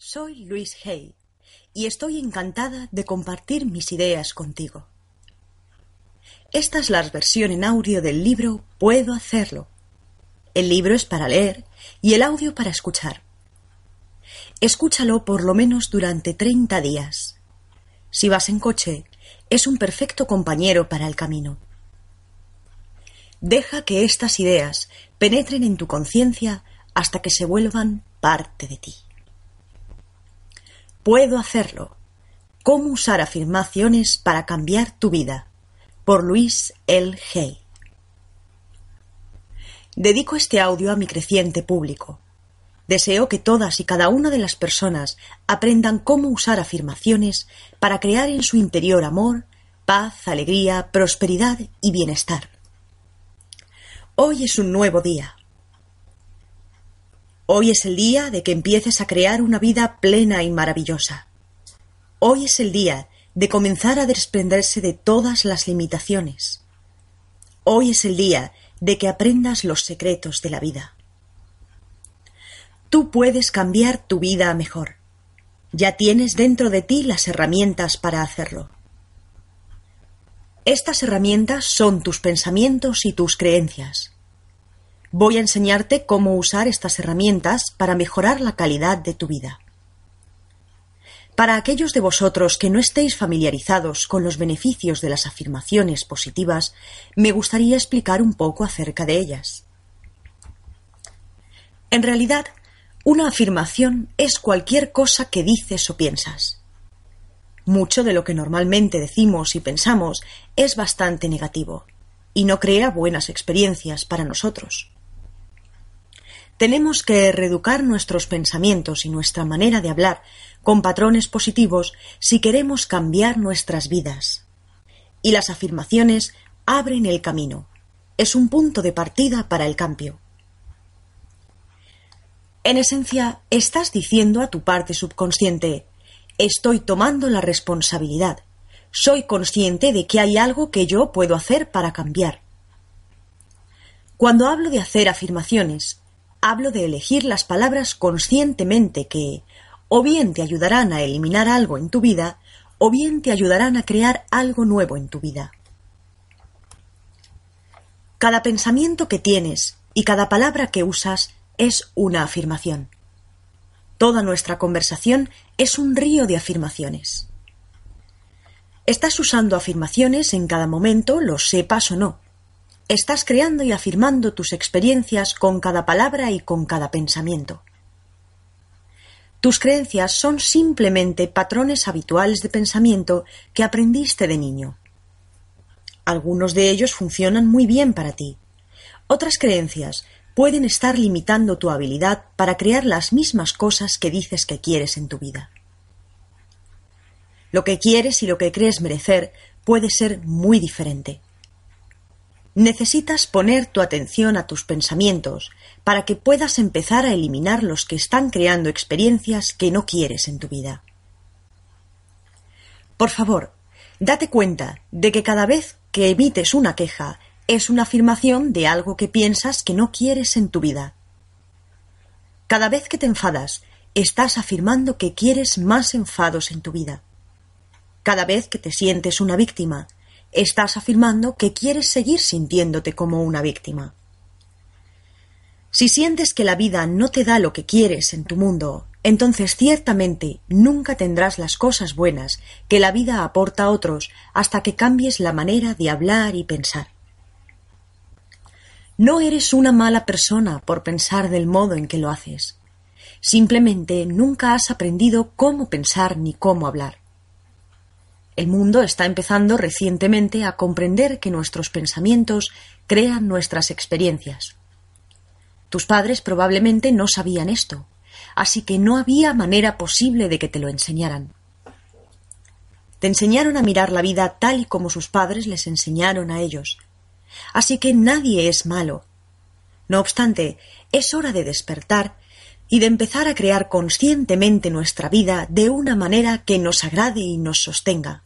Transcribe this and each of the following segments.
Soy Luis Hay y estoy encantada de compartir mis ideas contigo. Esta es la versión en audio del libro Puedo hacerlo. El libro es para leer y el audio para escuchar. Escúchalo por lo menos durante 30 días. Si vas en coche, es un perfecto compañero para el camino. Deja que estas ideas penetren en tu conciencia hasta que se vuelvan parte de ti. Puedo hacerlo. ¿Cómo usar afirmaciones para cambiar tu vida? Por Luis L. Hay. Dedico este audio a mi creciente público. Deseo que todas y cada una de las personas aprendan cómo usar afirmaciones para crear en su interior amor, paz, alegría, prosperidad y bienestar. Hoy es un nuevo día. Hoy es el día de que empieces a crear una vida plena y maravillosa. Hoy es el día de comenzar a desprenderse de todas las limitaciones. Hoy es el día de que aprendas los secretos de la vida. Tú puedes cambiar tu vida a mejor. Ya tienes dentro de ti las herramientas para hacerlo. Estas herramientas son tus pensamientos y tus creencias. Voy a enseñarte cómo usar estas herramientas para mejorar la calidad de tu vida. Para aquellos de vosotros que no estéis familiarizados con los beneficios de las afirmaciones positivas, me gustaría explicar un poco acerca de ellas. En realidad, una afirmación es cualquier cosa que dices o piensas. Mucho de lo que normalmente decimos y pensamos es bastante negativo y no crea buenas experiencias para nosotros. Tenemos que reeducar nuestros pensamientos y nuestra manera de hablar con patrones positivos si queremos cambiar nuestras vidas. Y las afirmaciones abren el camino. Es un punto de partida para el cambio. En esencia, estás diciendo a tu parte subconsciente Estoy tomando la responsabilidad. Soy consciente de que hay algo que yo puedo hacer para cambiar. Cuando hablo de hacer afirmaciones, hablo de elegir las palabras conscientemente que o bien te ayudarán a eliminar algo en tu vida, o bien te ayudarán a crear algo nuevo en tu vida. Cada pensamiento que tienes y cada palabra que usas es una afirmación. Toda nuestra conversación es un río de afirmaciones. Estás usando afirmaciones en cada momento, lo sepas o no. Estás creando y afirmando tus experiencias con cada palabra y con cada pensamiento. Tus creencias son simplemente patrones habituales de pensamiento que aprendiste de niño. Algunos de ellos funcionan muy bien para ti. Otras creencias pueden estar limitando tu habilidad para crear las mismas cosas que dices que quieres en tu vida. Lo que quieres y lo que crees merecer puede ser muy diferente. Necesitas poner tu atención a tus pensamientos para que puedas empezar a eliminar los que están creando experiencias que no quieres en tu vida. Por favor, date cuenta de que cada vez que emites una queja es una afirmación de algo que piensas que no quieres en tu vida. Cada vez que te enfadas, estás afirmando que quieres más enfados en tu vida. Cada vez que te sientes una víctima, estás afirmando que quieres seguir sintiéndote como una víctima. Si sientes que la vida no te da lo que quieres en tu mundo, entonces ciertamente nunca tendrás las cosas buenas que la vida aporta a otros hasta que cambies la manera de hablar y pensar. No eres una mala persona por pensar del modo en que lo haces. Simplemente nunca has aprendido cómo pensar ni cómo hablar. El mundo está empezando recientemente a comprender que nuestros pensamientos crean nuestras experiencias. Tus padres probablemente no sabían esto, así que no había manera posible de que te lo enseñaran. Te enseñaron a mirar la vida tal y como sus padres les enseñaron a ellos, Así que nadie es malo. No obstante, es hora de despertar y de empezar a crear conscientemente nuestra vida de una manera que nos agrade y nos sostenga.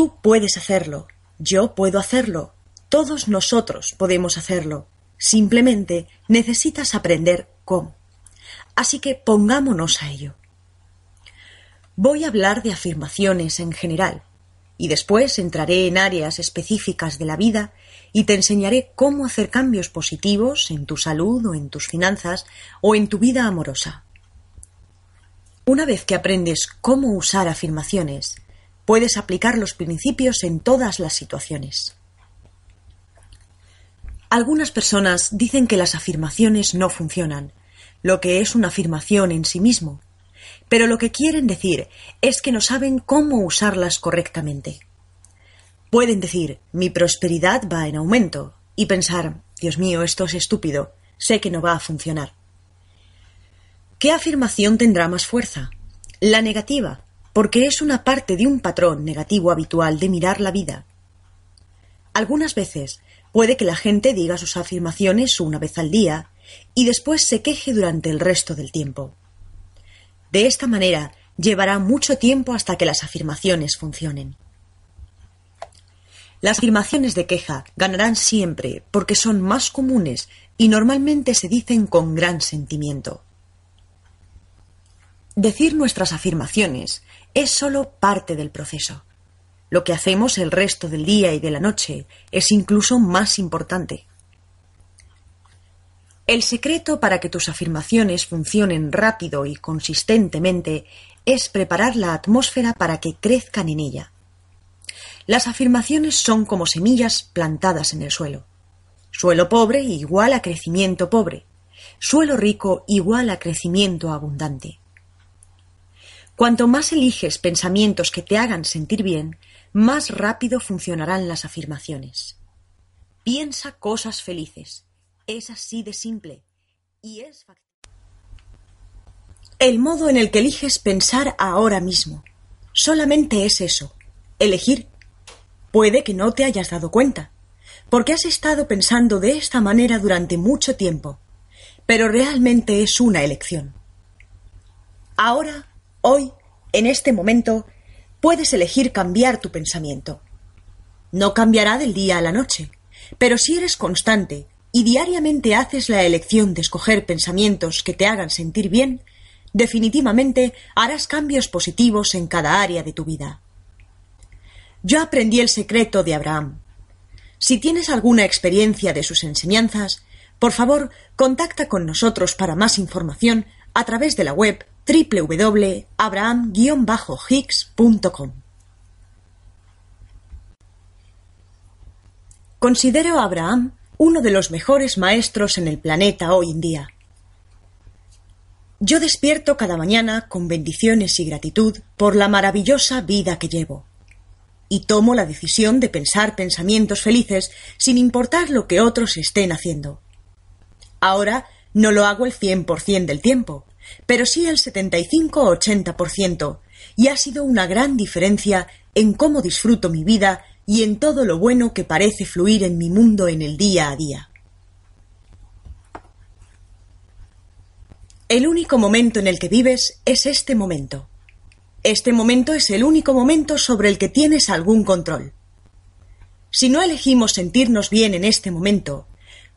Tú puedes hacerlo, yo puedo hacerlo, todos nosotros podemos hacerlo. Simplemente necesitas aprender cómo. Así que pongámonos a ello. Voy a hablar de afirmaciones en general, y después entraré en áreas específicas de la vida y te enseñaré cómo hacer cambios positivos en tu salud o en tus finanzas o en tu vida amorosa. Una vez que aprendes cómo usar afirmaciones, puedes aplicar los principios en todas las situaciones. Algunas personas dicen que las afirmaciones no funcionan, lo que es una afirmación en sí mismo, pero lo que quieren decir es que no saben cómo usarlas correctamente. Pueden decir mi prosperidad va en aumento y pensar Dios mío, esto es estúpido, sé que no va a funcionar. ¿Qué afirmación tendrá más fuerza? La negativa, porque es una parte de un patrón negativo habitual de mirar la vida. Algunas veces puede que la gente diga sus afirmaciones una vez al día y después se queje durante el resto del tiempo. De esta manera, llevará mucho tiempo hasta que las afirmaciones funcionen. Las afirmaciones de queja ganarán siempre porque son más comunes y normalmente se dicen con gran sentimiento. Decir nuestras afirmaciones es solo parte del proceso. Lo que hacemos el resto del día y de la noche es incluso más importante. El secreto para que tus afirmaciones funcionen rápido y consistentemente es preparar la atmósfera para que crezcan en ella. Las afirmaciones son como semillas plantadas en el suelo. Suelo pobre igual a crecimiento pobre. Suelo rico igual a crecimiento abundante. Cuanto más eliges pensamientos que te hagan sentir bien, más rápido funcionarán las afirmaciones. Piensa cosas felices es así de simple y es El modo en el que eliges pensar ahora mismo. Solamente es eso, elegir. Puede que no te hayas dado cuenta, porque has estado pensando de esta manera durante mucho tiempo, pero realmente es una elección. Ahora, hoy, en este momento, puedes elegir cambiar tu pensamiento. No cambiará del día a la noche, pero si eres constante y diariamente haces la elección de escoger pensamientos que te hagan sentir bien, definitivamente harás cambios positivos en cada área de tu vida. Yo aprendí el secreto de Abraham. Si tienes alguna experiencia de sus enseñanzas, por favor, contacta con nosotros para más información a través de la web www.abraham-hicks.com. Considero a Abraham uno de los mejores maestros en el planeta hoy en día. Yo despierto cada mañana con bendiciones y gratitud por la maravillosa vida que llevo. Y tomo la decisión de pensar pensamientos felices sin importar lo que otros estén haciendo. Ahora no lo hago el cien por cien del tiempo, pero sí el setenta y cinco o ochenta por ciento, y ha sido una gran diferencia en cómo disfruto mi vida y en todo lo bueno que parece fluir en mi mundo en el día a día. El único momento en el que vives es este momento. Este momento es el único momento sobre el que tienes algún control. Si no elegimos sentirnos bien en este momento,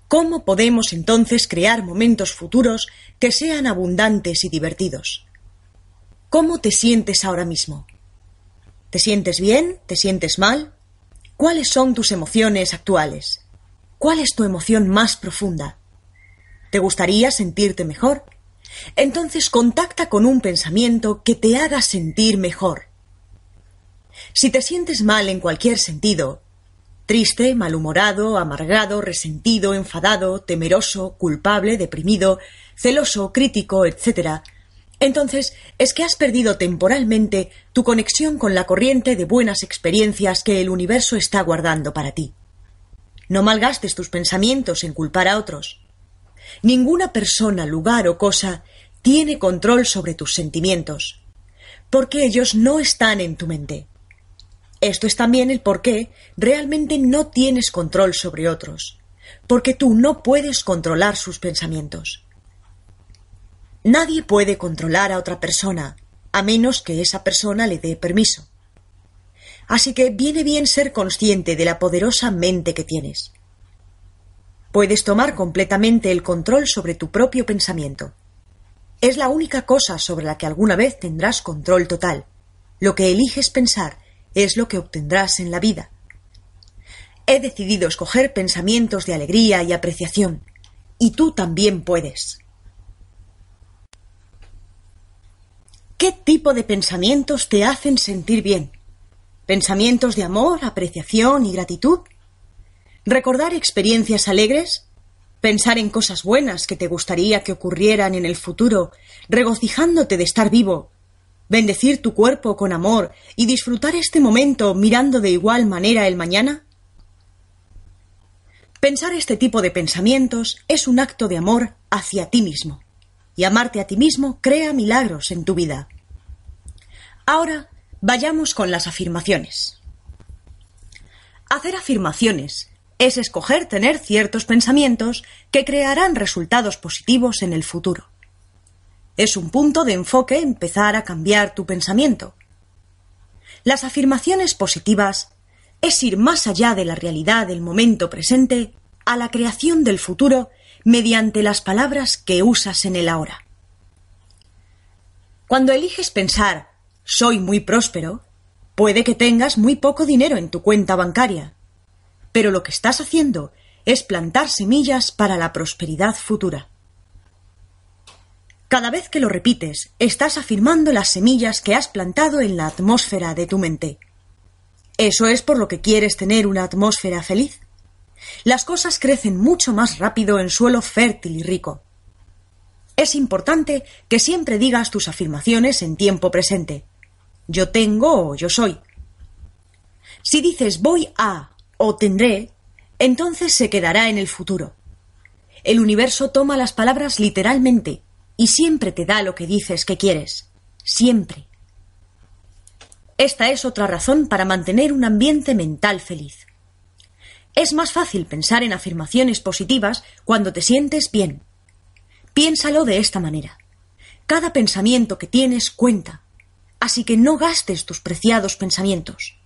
¿cómo podemos entonces crear momentos futuros que sean abundantes y divertidos? ¿Cómo te sientes ahora mismo? ¿Te sientes bien? ¿Te sientes mal? ¿Cuáles son tus emociones actuales? ¿Cuál es tu emoción más profunda? ¿Te gustaría sentirte mejor? Entonces contacta con un pensamiento que te haga sentir mejor. Si te sientes mal en cualquier sentido, triste, malhumorado, amargado, resentido, enfadado, temeroso, culpable, deprimido, celoso, crítico, etc., entonces es que has perdido temporalmente tu conexión con la corriente de buenas experiencias que el universo está guardando para ti. No malgastes tus pensamientos en culpar a otros. Ninguna persona, lugar o cosa tiene control sobre tus sentimientos, porque ellos no están en tu mente. Esto es también el por qué realmente no tienes control sobre otros, porque tú no puedes controlar sus pensamientos. Nadie puede controlar a otra persona, a menos que esa persona le dé permiso. Así que viene bien ser consciente de la poderosa mente que tienes. Puedes tomar completamente el control sobre tu propio pensamiento. es la única cosa sobre la que alguna vez tendrás control total. Lo que eliges pensar es lo que obtendrás en la vida. He decidido escoger pensamientos de alegría y apreciación, y tú también puedes. ¿Qué tipo de pensamientos te hacen sentir bien? ¿Pensamientos de amor, apreciación y gratitud? ¿Recordar experiencias alegres? ¿Pensar en cosas buenas que te gustaría que ocurrieran en el futuro, regocijándote de estar vivo? ¿Bendecir tu cuerpo con amor y disfrutar este momento mirando de igual manera el mañana? Pensar este tipo de pensamientos es un acto de amor hacia ti mismo, y amarte a ti mismo crea milagros en tu vida. Ahora vayamos con las afirmaciones. Hacer afirmaciones es escoger tener ciertos pensamientos que crearán resultados positivos en el futuro. Es un punto de enfoque empezar a cambiar tu pensamiento. Las afirmaciones positivas es ir más allá de la realidad del momento presente a la creación del futuro mediante las palabras que usas en el ahora. Cuando eliges pensar soy muy próspero, puede que tengas muy poco dinero en tu cuenta bancaria, pero lo que estás haciendo es plantar semillas para la prosperidad futura. Cada vez que lo repites, estás afirmando las semillas que has plantado en la atmósfera de tu mente. Eso es por lo que quieres tener una atmósfera feliz. Las cosas crecen mucho más rápido en suelo fértil y rico. Es importante que siempre digas tus afirmaciones en tiempo presente. Yo tengo o yo soy. Si dices voy a o tendré, entonces se quedará en el futuro. El universo toma las palabras literalmente y siempre te da lo que dices que quieres. Siempre. Esta es otra razón para mantener un ambiente mental feliz. Es más fácil pensar en afirmaciones positivas cuando te sientes bien. Piénsalo de esta manera. Cada pensamiento que tienes cuenta, así que no gastes tus preciados pensamientos.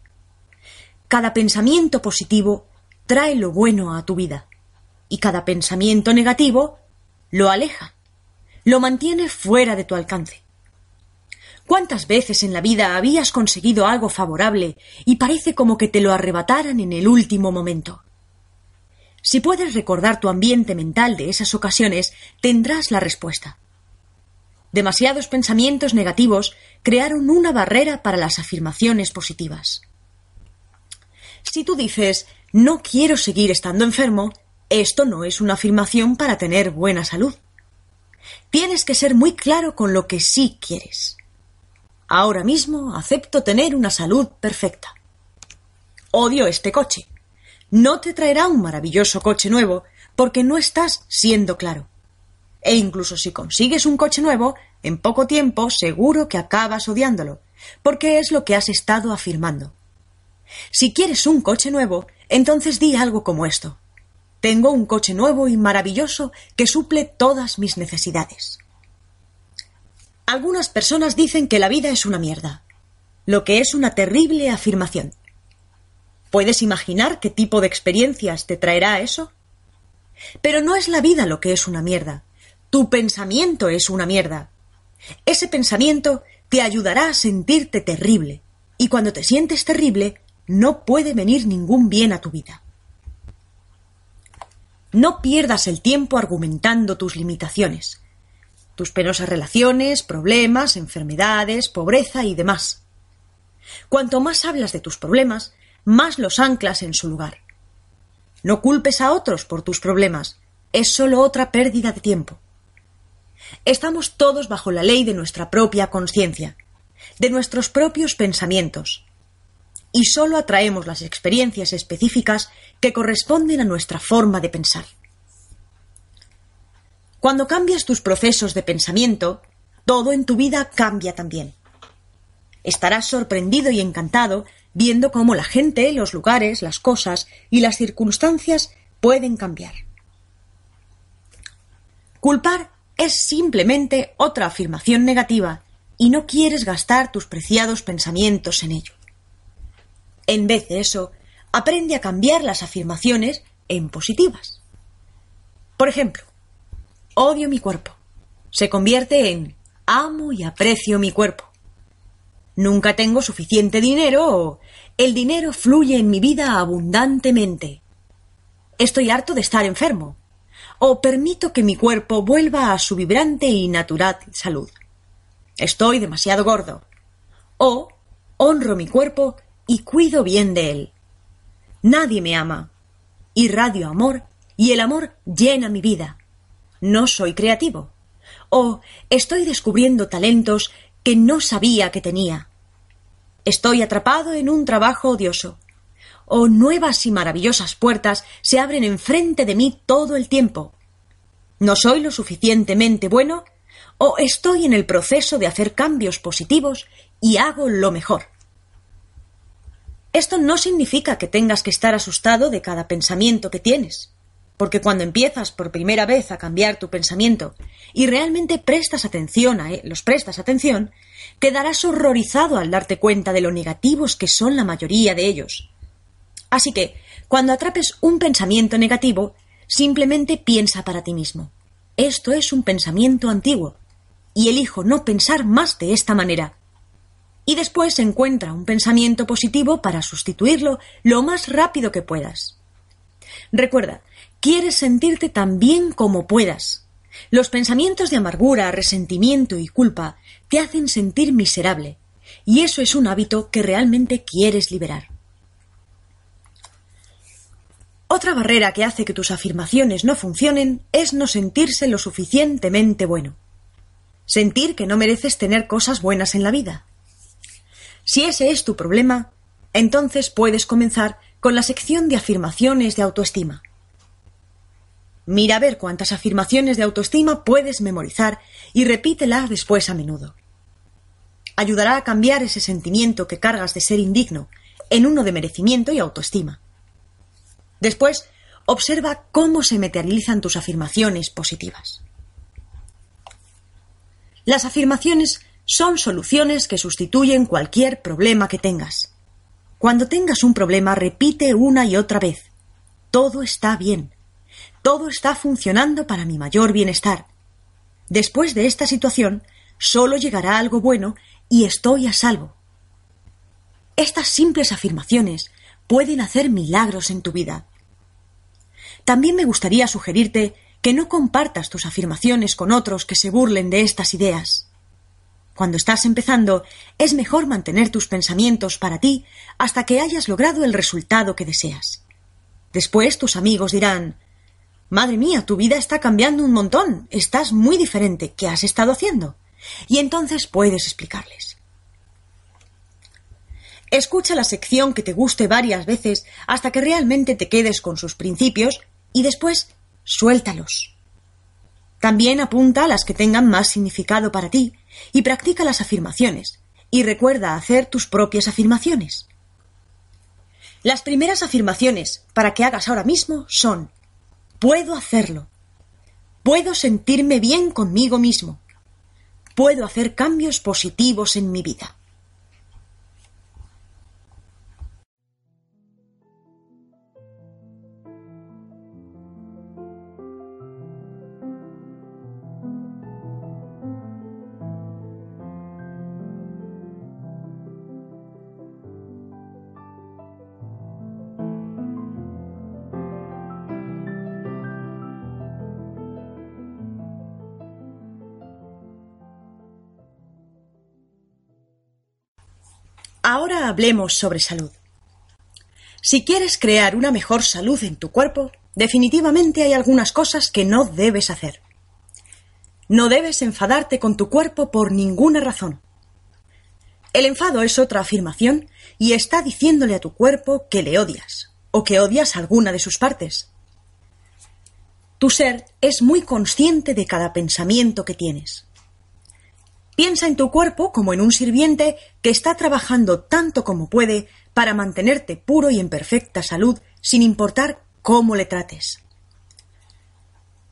Cada pensamiento positivo trae lo bueno a tu vida y cada pensamiento negativo lo aleja, lo mantiene fuera de tu alcance. ¿Cuántas veces en la vida habías conseguido algo favorable y parece como que te lo arrebataran en el último momento? Si puedes recordar tu ambiente mental de esas ocasiones, tendrás la respuesta. Demasiados pensamientos negativos crearon una barrera para las afirmaciones positivas. Si tú dices no quiero seguir estando enfermo, esto no es una afirmación para tener buena salud. Tienes que ser muy claro con lo que sí quieres. Ahora mismo acepto tener una salud perfecta. Odio este coche. No te traerá un maravilloso coche nuevo porque no estás siendo claro. E incluso si consigues un coche nuevo, en poco tiempo seguro que acabas odiándolo, porque es lo que has estado afirmando. Si quieres un coche nuevo, entonces di algo como esto. Tengo un coche nuevo y maravilloso que suple todas mis necesidades. Algunas personas dicen que la vida es una mierda, lo que es una terrible afirmación. ¿Puedes imaginar qué tipo de experiencias te traerá eso? Pero no es la vida lo que es una mierda. Tu pensamiento es una mierda. Ese pensamiento te ayudará a sentirte terrible. Y cuando te sientes terrible, no puede venir ningún bien a tu vida. No pierdas el tiempo argumentando tus limitaciones tus penosas relaciones, problemas, enfermedades, pobreza y demás. Cuanto más hablas de tus problemas, más los anclas en su lugar. No culpes a otros por tus problemas, es solo otra pérdida de tiempo. Estamos todos bajo la ley de nuestra propia conciencia, de nuestros propios pensamientos, y solo atraemos las experiencias específicas que corresponden a nuestra forma de pensar. Cuando cambias tus procesos de pensamiento, todo en tu vida cambia también. Estarás sorprendido y encantado viendo cómo la gente, los lugares, las cosas y las circunstancias pueden cambiar. Culpar es simplemente otra afirmación negativa y no quieres gastar tus preciados pensamientos en ello. En vez de eso, aprende a cambiar las afirmaciones en positivas. Por ejemplo, Odio mi cuerpo. se convierte en amo y aprecio mi cuerpo. Nunca tengo suficiente dinero o el dinero fluye en mi vida abundantemente. Estoy harto de estar enfermo. O permito que mi cuerpo vuelva a su vibrante y natural salud. Estoy demasiado gordo. O honro mi cuerpo y cuido bien de él. Nadie me ama. Irradio amor y el amor llena mi vida. No soy creativo. O estoy descubriendo talentos que no sabía que tenía. Estoy atrapado en un trabajo odioso. O nuevas y maravillosas puertas se abren enfrente de mí todo el tiempo. No soy lo suficientemente bueno o estoy en el proceso de hacer cambios positivos y hago lo mejor. Esto no significa que tengas que estar asustado de cada pensamiento que tienes, porque cuando empiezas por primera vez a cambiar tu pensamiento y realmente prestas atención a los prestas atención, quedarás horrorizado al darte cuenta de lo negativos que son la mayoría de ellos. Así que, cuando atrapes un pensamiento negativo, simplemente piensa para ti mismo. Esto es un pensamiento antiguo, y elijo no pensar más de esta manera. Y después encuentra un pensamiento positivo para sustituirlo lo más rápido que puedas. Recuerda, quieres sentirte tan bien como puedas. Los pensamientos de amargura, resentimiento y culpa te hacen sentir miserable, y eso es un hábito que realmente quieres liberar. Otra barrera que hace que tus afirmaciones no funcionen es no sentirse lo suficientemente bueno sentir que no mereces tener cosas buenas en la vida. Si ese es tu problema, entonces puedes comenzar con la sección de afirmaciones de autoestima. Mira a ver cuántas afirmaciones de autoestima puedes memorizar y repítelas después a menudo. Ayudará a cambiar ese sentimiento que cargas de ser indigno en uno de merecimiento y autoestima. Después, observa cómo se materializan tus afirmaciones positivas. Las afirmaciones son soluciones que sustituyen cualquier problema que tengas. Cuando tengas un problema, repite una y otra vez. Todo está bien. Todo está funcionando para mi mayor bienestar. Después de esta situación, solo llegará algo bueno y estoy a salvo. Estas simples afirmaciones pueden hacer milagros en tu vida. También me gustaría sugerirte que no compartas tus afirmaciones con otros que se burlen de estas ideas. Cuando estás empezando, es mejor mantener tus pensamientos para ti hasta que hayas logrado el resultado que deseas. Después tus amigos dirán Madre mía, tu vida está cambiando un montón. Estás muy diferente. ¿Qué has estado haciendo? Y entonces puedes explicarles. Escucha la sección que te guste varias veces hasta que realmente te quedes con sus principios y después suéltalos. También apunta a las que tengan más significado para ti y practica las afirmaciones y recuerda hacer tus propias afirmaciones. Las primeras afirmaciones para que hagas ahora mismo son puedo hacerlo. Puedo sentirme bien conmigo mismo. Puedo hacer cambios positivos en mi vida. Ahora hablemos sobre salud. Si quieres crear una mejor salud en tu cuerpo, definitivamente hay algunas cosas que no debes hacer. No debes enfadarte con tu cuerpo por ninguna razón. El enfado es otra afirmación y está diciéndole a tu cuerpo que le odias o que odias alguna de sus partes. Tu ser es muy consciente de cada pensamiento que tienes. Piensa en tu cuerpo como en un sirviente que está trabajando tanto como puede para mantenerte puro y en perfecta salud sin importar cómo le trates.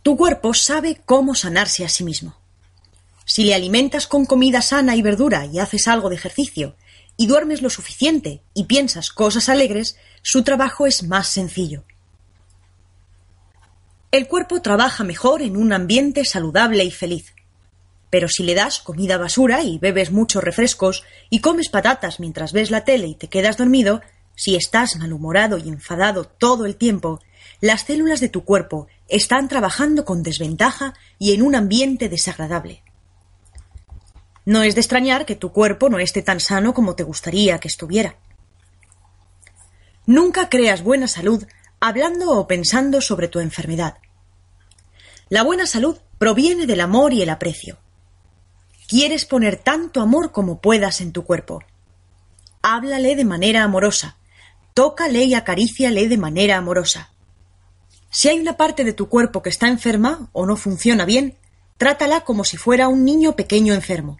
Tu cuerpo sabe cómo sanarse a sí mismo. Si le alimentas con comida sana y verdura y haces algo de ejercicio, y duermes lo suficiente y piensas cosas alegres, su trabajo es más sencillo. El cuerpo trabaja mejor en un ambiente saludable y feliz. Pero si le das comida basura y bebes muchos refrescos y comes patatas mientras ves la tele y te quedas dormido, si estás malhumorado y enfadado todo el tiempo, las células de tu cuerpo están trabajando con desventaja y en un ambiente desagradable. No es de extrañar que tu cuerpo no esté tan sano como te gustaría que estuviera. Nunca creas buena salud hablando o pensando sobre tu enfermedad. La buena salud proviene del amor y el aprecio. Quieres poner tanto amor como puedas en tu cuerpo. Háblale de manera amorosa. Tócale y acaríciale de manera amorosa. Si hay una parte de tu cuerpo que está enferma o no funciona bien, trátala como si fuera un niño pequeño enfermo.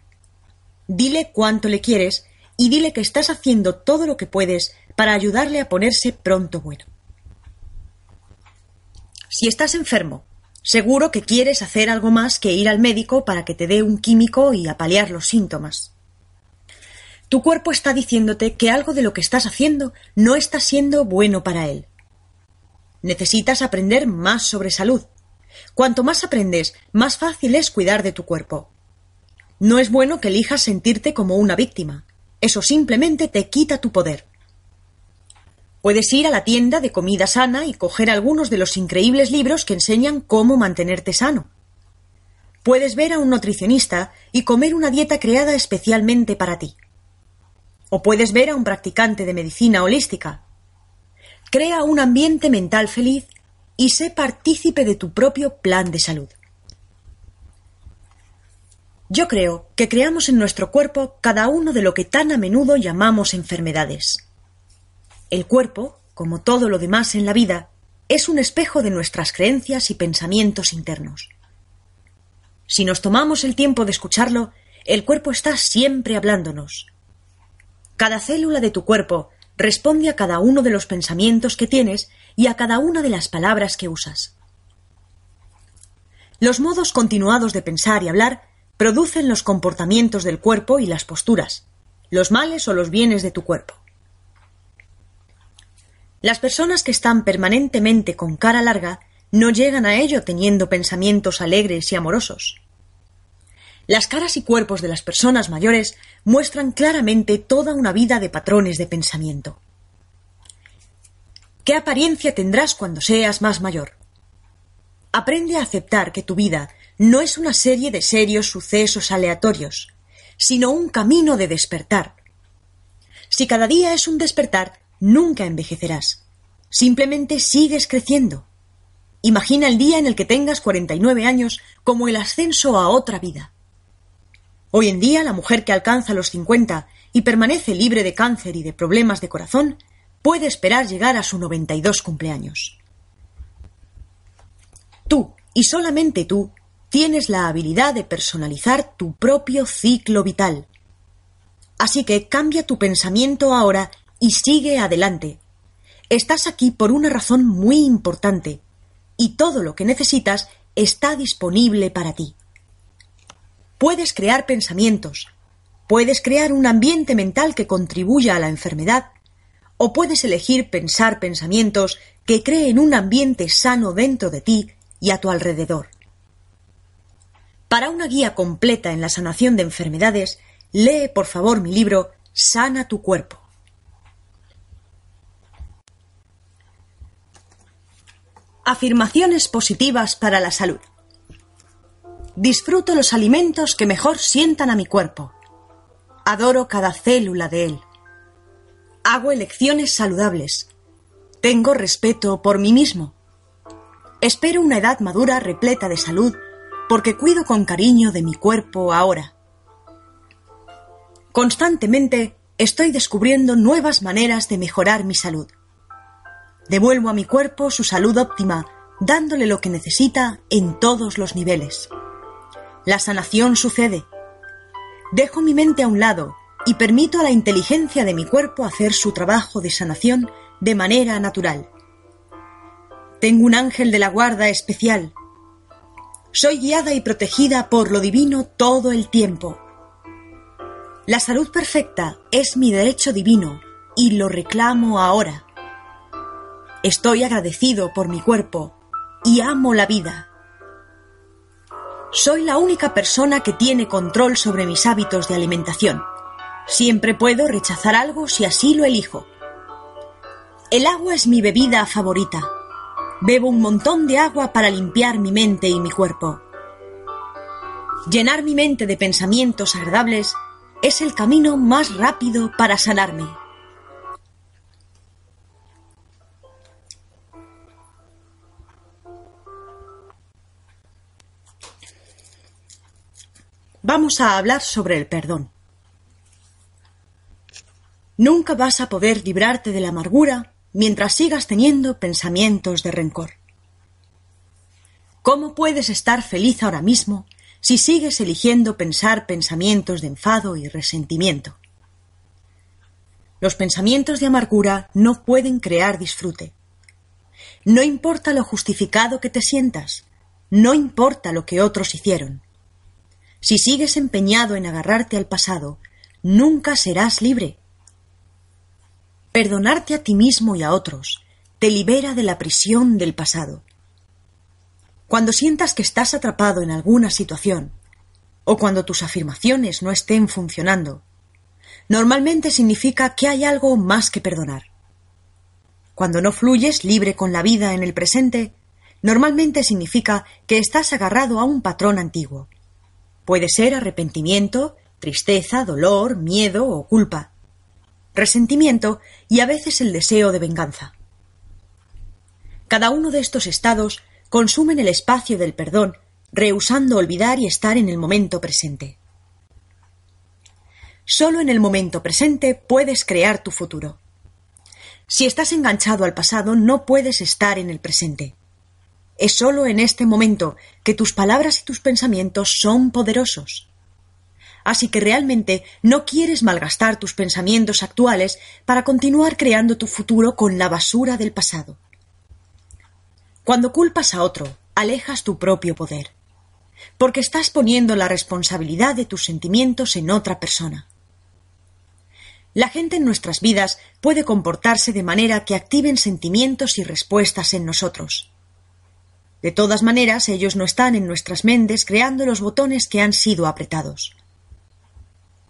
Dile cuánto le quieres y dile que estás haciendo todo lo que puedes para ayudarle a ponerse pronto bueno. Si estás enfermo, seguro que quieres hacer algo más que ir al médico para que te dé un químico y apalear los síntomas. Tu cuerpo está diciéndote que algo de lo que estás haciendo no está siendo bueno para él. Necesitas aprender más sobre salud. Cuanto más aprendes, más fácil es cuidar de tu cuerpo. No es bueno que elijas sentirte como una víctima. Eso simplemente te quita tu poder. Puedes ir a la tienda de comida sana y coger algunos de los increíbles libros que enseñan cómo mantenerte sano. Puedes ver a un nutricionista y comer una dieta creada especialmente para ti. O puedes ver a un practicante de medicina holística. Crea un ambiente mental feliz y sé partícipe de tu propio plan de salud. Yo creo que creamos en nuestro cuerpo cada uno de lo que tan a menudo llamamos enfermedades. El cuerpo, como todo lo demás en la vida, es un espejo de nuestras creencias y pensamientos internos. Si nos tomamos el tiempo de escucharlo, el cuerpo está siempre hablándonos. Cada célula de tu cuerpo responde a cada uno de los pensamientos que tienes y a cada una de las palabras que usas. Los modos continuados de pensar y hablar producen los comportamientos del cuerpo y las posturas, los males o los bienes de tu cuerpo. Las personas que están permanentemente con cara larga no llegan a ello teniendo pensamientos alegres y amorosos. Las caras y cuerpos de las personas mayores muestran claramente toda una vida de patrones de pensamiento. ¿Qué apariencia tendrás cuando seas más mayor? Aprende a aceptar que tu vida no es una serie de serios sucesos aleatorios, sino un camino de despertar. Si cada día es un despertar, Nunca envejecerás. Simplemente sigues creciendo. Imagina el día en el que tengas 49 años como el ascenso a otra vida. Hoy en día la mujer que alcanza los 50 y permanece libre de cáncer y de problemas de corazón puede esperar llegar a su 92 cumpleaños. Tú, y solamente tú, tienes la habilidad de personalizar tu propio ciclo vital. Así que cambia tu pensamiento ahora y sigue adelante. Estás aquí por una razón muy importante y todo lo que necesitas está disponible para ti. Puedes crear pensamientos, puedes crear un ambiente mental que contribuya a la enfermedad, o puedes elegir pensar pensamientos que creen un ambiente sano dentro de ti y a tu alrededor. Para una guía completa en la sanación de enfermedades, lee por favor mi libro Sana tu cuerpo. Afirmaciones positivas para la salud. Disfruto los alimentos que mejor sientan a mi cuerpo. Adoro cada célula de él. Hago elecciones saludables. Tengo respeto por mí mismo. Espero una edad madura repleta de salud porque cuido con cariño de mi cuerpo ahora. Constantemente estoy descubriendo nuevas maneras de mejorar mi salud. Devuelvo a mi cuerpo su salud óptima, dándole lo que necesita en todos los niveles. La sanación sucede. Dejo mi mente a un lado y permito a la inteligencia de mi cuerpo hacer su trabajo de sanación de manera natural. Tengo un ángel de la guarda especial. Soy guiada y protegida por lo divino todo el tiempo. La salud perfecta es mi derecho divino y lo reclamo ahora. Estoy agradecido por mi cuerpo y amo la vida. Soy la única persona que tiene control sobre mis hábitos de alimentación. Siempre puedo rechazar algo si así lo elijo. El agua es mi bebida favorita. Bebo un montón de agua para limpiar mi mente y mi cuerpo. Llenar mi mente de pensamientos agradables es el camino más rápido para sanarme. Vamos a hablar sobre el perdón. Nunca vas a poder librarte de la amargura mientras sigas teniendo pensamientos de rencor. ¿Cómo puedes estar feliz ahora mismo si sigues eligiendo pensar pensamientos de enfado y resentimiento? Los pensamientos de amargura no pueden crear disfrute. No importa lo justificado que te sientas, no importa lo que otros hicieron. Si sigues empeñado en agarrarte al pasado, nunca serás libre. Perdonarte a ti mismo y a otros te libera de la prisión del pasado. Cuando sientas que estás atrapado en alguna situación, o cuando tus afirmaciones no estén funcionando, normalmente significa que hay algo más que perdonar. Cuando no fluyes libre con la vida en el presente, normalmente significa que estás agarrado a un patrón antiguo. Puede ser arrepentimiento, tristeza, dolor, miedo o culpa, resentimiento y a veces el deseo de venganza. Cada uno de estos estados consumen el espacio del perdón, rehusando olvidar y estar en el momento presente. Solo en el momento presente puedes crear tu futuro. Si estás enganchado al pasado, no puedes estar en el presente. Es sólo en este momento que tus palabras y tus pensamientos son poderosos. Así que realmente no quieres malgastar tus pensamientos actuales para continuar creando tu futuro con la basura del pasado. Cuando culpas a otro, alejas tu propio poder, porque estás poniendo la responsabilidad de tus sentimientos en otra persona. La gente en nuestras vidas puede comportarse de manera que activen sentimientos y respuestas en nosotros. De todas maneras, ellos no están en nuestras mentes creando los botones que han sido apretados.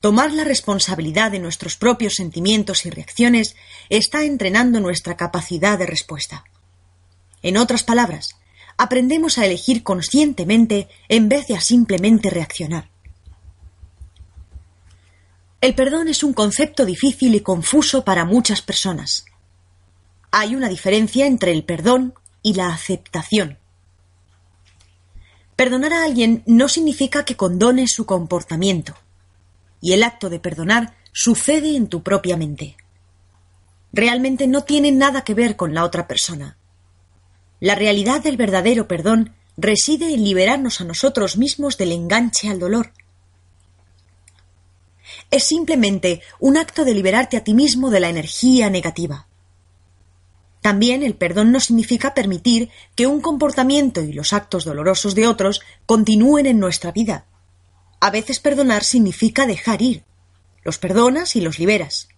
Tomar la responsabilidad de nuestros propios sentimientos y reacciones está entrenando nuestra capacidad de respuesta. En otras palabras, aprendemos a elegir conscientemente en vez de a simplemente reaccionar. El perdón es un concepto difícil y confuso para muchas personas. Hay una diferencia entre el perdón y la aceptación. Perdonar a alguien no significa que condones su comportamiento, y el acto de perdonar sucede en tu propia mente. Realmente no tiene nada que ver con la otra persona. La realidad del verdadero perdón reside en liberarnos a nosotros mismos del enganche al dolor. Es simplemente un acto de liberarte a ti mismo de la energía negativa. También el perdón no significa permitir que un comportamiento y los actos dolorosos de otros continúen en nuestra vida. A veces perdonar significa dejar ir. Los perdonas y los liberas.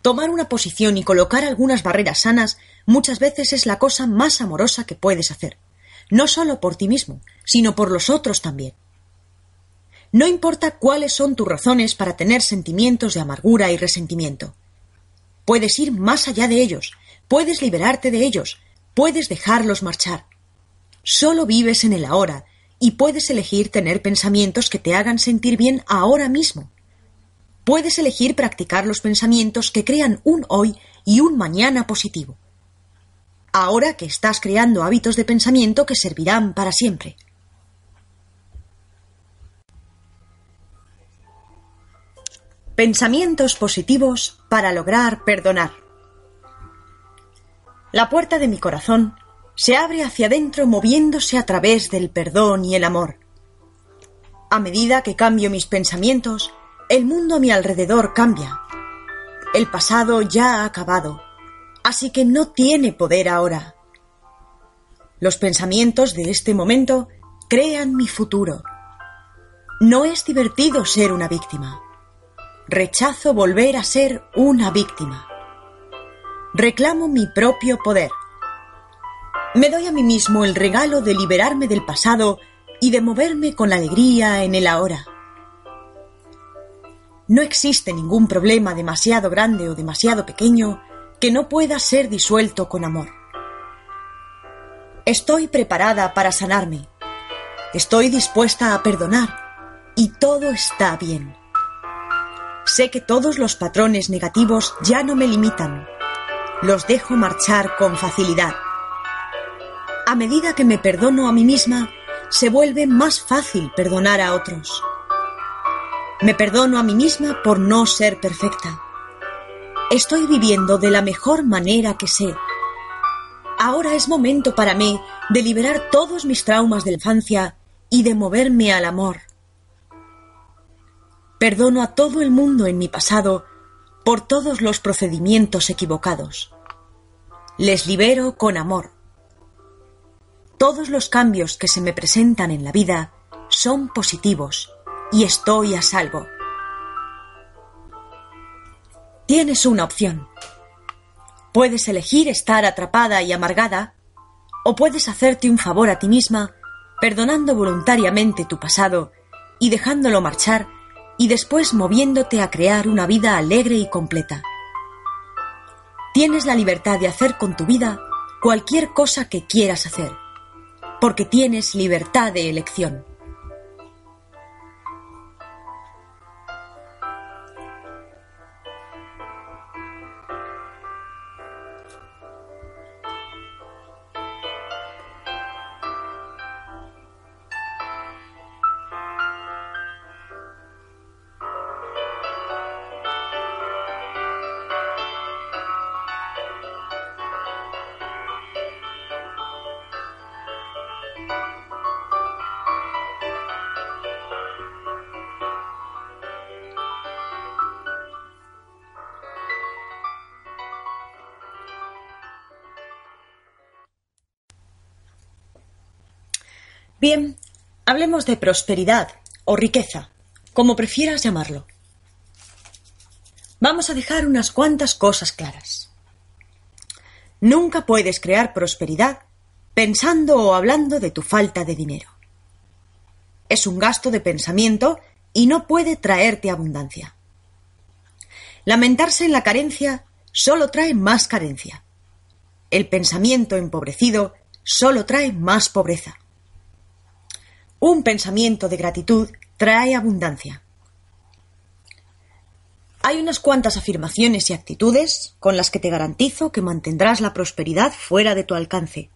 Tomar una posición y colocar algunas barreras sanas muchas veces es la cosa más amorosa que puedes hacer, no solo por ti mismo, sino por los otros también. No importa cuáles son tus razones para tener sentimientos de amargura y resentimiento. Puedes ir más allá de ellos Puedes liberarte de ellos, puedes dejarlos marchar. Solo vives en el ahora y puedes elegir tener pensamientos que te hagan sentir bien ahora mismo. Puedes elegir practicar los pensamientos que crean un hoy y un mañana positivo. Ahora que estás creando hábitos de pensamiento que servirán para siempre. Pensamientos positivos para lograr perdonar. La puerta de mi corazón se abre hacia adentro moviéndose a través del perdón y el amor. A medida que cambio mis pensamientos, el mundo a mi alrededor cambia. El pasado ya ha acabado, así que no tiene poder ahora. Los pensamientos de este momento crean mi futuro. No es divertido ser una víctima. Rechazo volver a ser una víctima. Reclamo mi propio poder. Me doy a mí mismo el regalo de liberarme del pasado y de moverme con alegría en el ahora. No existe ningún problema demasiado grande o demasiado pequeño que no pueda ser disuelto con amor. Estoy preparada para sanarme. Estoy dispuesta a perdonar y todo está bien. Sé que todos los patrones negativos ya no me limitan. Los dejo marchar con facilidad. A medida que me perdono a mí misma, se vuelve más fácil perdonar a otros. Me perdono a mí misma por no ser perfecta. Estoy viviendo de la mejor manera que sé. Ahora es momento para mí de liberar todos mis traumas de infancia y de moverme al amor. Perdono a todo el mundo en mi pasado por todos los procedimientos equivocados. Les libero con amor. Todos los cambios que se me presentan en la vida son positivos y estoy a salvo. Tienes una opción. Puedes elegir estar atrapada y amargada o puedes hacerte un favor a ti misma perdonando voluntariamente tu pasado y dejándolo marchar y después moviéndote a crear una vida alegre y completa. Tienes la libertad de hacer con tu vida cualquier cosa que quieras hacer, porque tienes libertad de elección. Bien, hablemos de prosperidad o riqueza, como prefieras llamarlo. Vamos a dejar unas cuantas cosas claras. Nunca puedes crear prosperidad pensando o hablando de tu falta de dinero. Es un gasto de pensamiento y no puede traerte abundancia. Lamentarse en la carencia solo trae más carencia. El pensamiento empobrecido solo trae más pobreza. Un pensamiento de gratitud trae abundancia. Hay unas cuantas afirmaciones y actitudes con las que te garantizo que mantendrás la prosperidad fuera de tu alcance.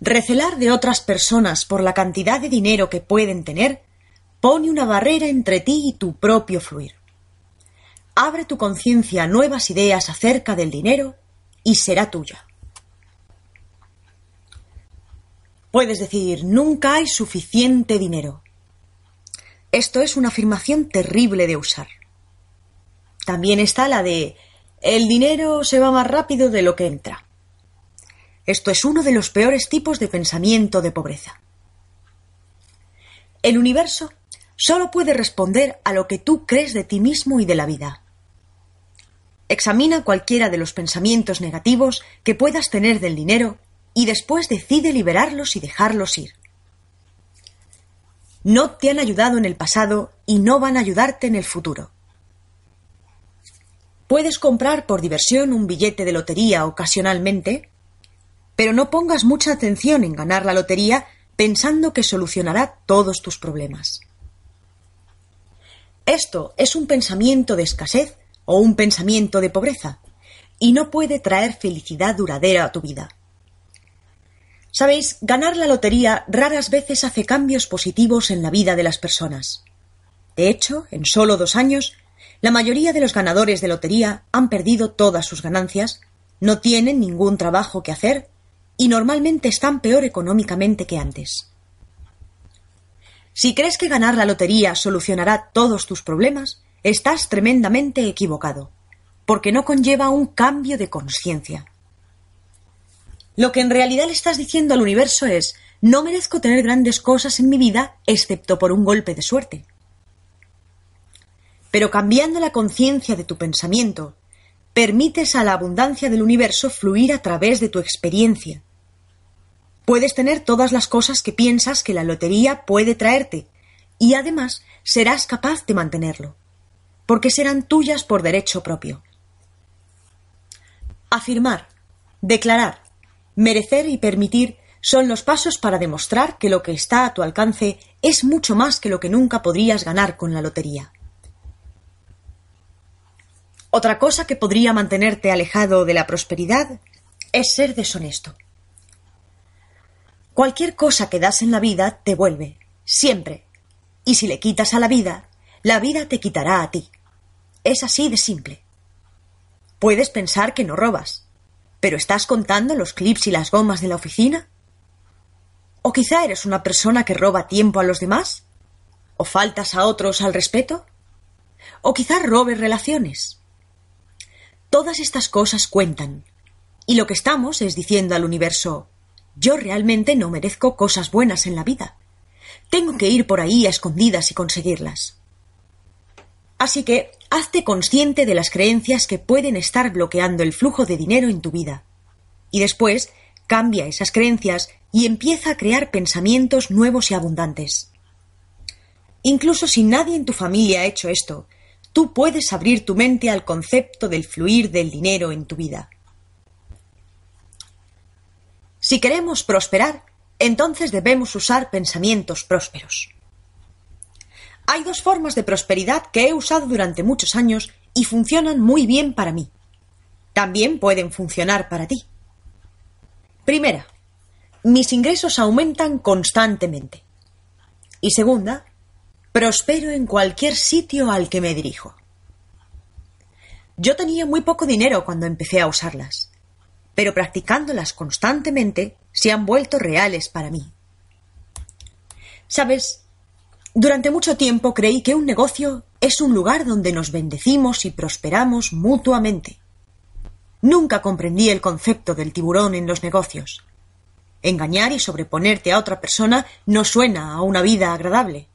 Recelar de otras personas por la cantidad de dinero que pueden tener pone una barrera entre ti y tu propio fluir. Abre tu conciencia a nuevas ideas acerca del dinero y será tuya. Puedes decir, nunca hay suficiente dinero. Esto es una afirmación terrible de usar. También está la de, el dinero se va más rápido de lo que entra. Esto es uno de los peores tipos de pensamiento de pobreza. El universo solo puede responder a lo que tú crees de ti mismo y de la vida. Examina cualquiera de los pensamientos negativos que puedas tener del dinero y después decide liberarlos y dejarlos ir. No te han ayudado en el pasado y no van a ayudarte en el futuro. Puedes comprar por diversión un billete de lotería ocasionalmente, pero no pongas mucha atención en ganar la lotería pensando que solucionará todos tus problemas. Esto es un pensamiento de escasez o un pensamiento de pobreza, y no puede traer felicidad duradera a tu vida. Sabéis, ganar la lotería raras veces hace cambios positivos en la vida de las personas. De hecho, en solo dos años, la mayoría de los ganadores de lotería han perdido todas sus ganancias, no tienen ningún trabajo que hacer y normalmente están peor económicamente que antes. Si crees que ganar la lotería solucionará todos tus problemas, estás tremendamente equivocado, porque no conlleva un cambio de conciencia. Lo que en realidad le estás diciendo al universo es no merezco tener grandes cosas en mi vida excepto por un golpe de suerte. Pero cambiando la conciencia de tu pensamiento, permites a la abundancia del universo fluir a través de tu experiencia. Puedes tener todas las cosas que piensas que la lotería puede traerte y además serás capaz de mantenerlo, porque serán tuyas por derecho propio. Afirmar, declarar, merecer y permitir son los pasos para demostrar que lo que está a tu alcance es mucho más que lo que nunca podrías ganar con la lotería. Otra cosa que podría mantenerte alejado de la prosperidad es ser deshonesto. Cualquier cosa que das en la vida te vuelve, siempre. Y si le quitas a la vida, la vida te quitará a ti. Es así de simple. Puedes pensar que no robas, pero ¿estás contando los clips y las gomas de la oficina? ¿O quizá eres una persona que roba tiempo a los demás? ¿O faltas a otros al respeto? ¿O quizá robes relaciones? Todas estas cosas cuentan, y lo que estamos es diciendo al universo yo realmente no merezco cosas buenas en la vida. Tengo que ir por ahí a escondidas y conseguirlas. Así que hazte consciente de las creencias que pueden estar bloqueando el flujo de dinero en tu vida. Y después cambia esas creencias y empieza a crear pensamientos nuevos y abundantes. Incluso si nadie en tu familia ha hecho esto, tú puedes abrir tu mente al concepto del fluir del dinero en tu vida. Si queremos prosperar, entonces debemos usar pensamientos prósperos. Hay dos formas de prosperidad que he usado durante muchos años y funcionan muy bien para mí. También pueden funcionar para ti. Primera, mis ingresos aumentan constantemente. Y segunda, prospero en cualquier sitio al que me dirijo. Yo tenía muy poco dinero cuando empecé a usarlas pero practicándolas constantemente se han vuelto reales para mí. Sabes, durante mucho tiempo creí que un negocio es un lugar donde nos bendecimos y prosperamos mutuamente. Nunca comprendí el concepto del tiburón en los negocios. Engañar y sobreponerte a otra persona no suena a una vida agradable.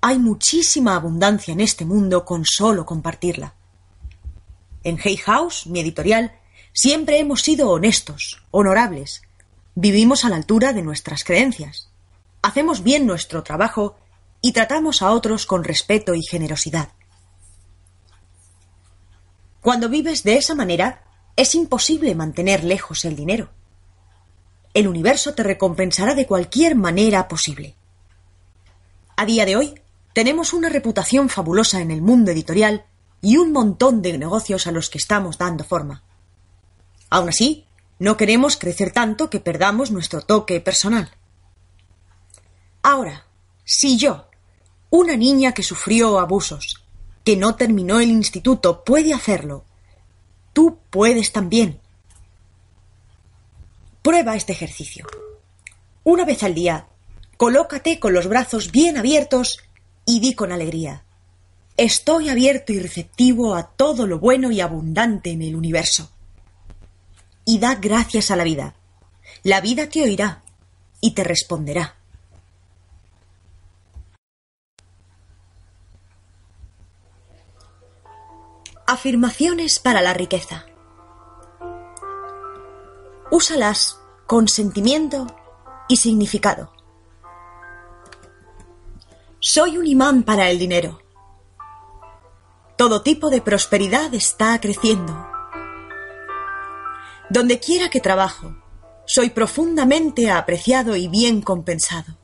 Hay muchísima abundancia en este mundo con solo compartirla. En Hay House, mi editorial, Siempre hemos sido honestos, honorables. Vivimos a la altura de nuestras creencias. Hacemos bien nuestro trabajo y tratamos a otros con respeto y generosidad. Cuando vives de esa manera, es imposible mantener lejos el dinero. El universo te recompensará de cualquier manera posible. A día de hoy, tenemos una reputación fabulosa en el mundo editorial y un montón de negocios a los que estamos dando forma. Aún así, no queremos crecer tanto que perdamos nuestro toque personal. Ahora, si yo, una niña que sufrió abusos, que no terminó el instituto, puede hacerlo, tú puedes también. Prueba este ejercicio. Una vez al día, colócate con los brazos bien abiertos y di con alegría. Estoy abierto y receptivo a todo lo bueno y abundante en el universo y da gracias a la vida. La vida te oirá y te responderá. Afirmaciones para la riqueza. Úsalas con sentimiento y significado. Soy un imán para el dinero. Todo tipo de prosperidad está creciendo. Donde quiera que trabajo, soy profundamente apreciado y bien compensado.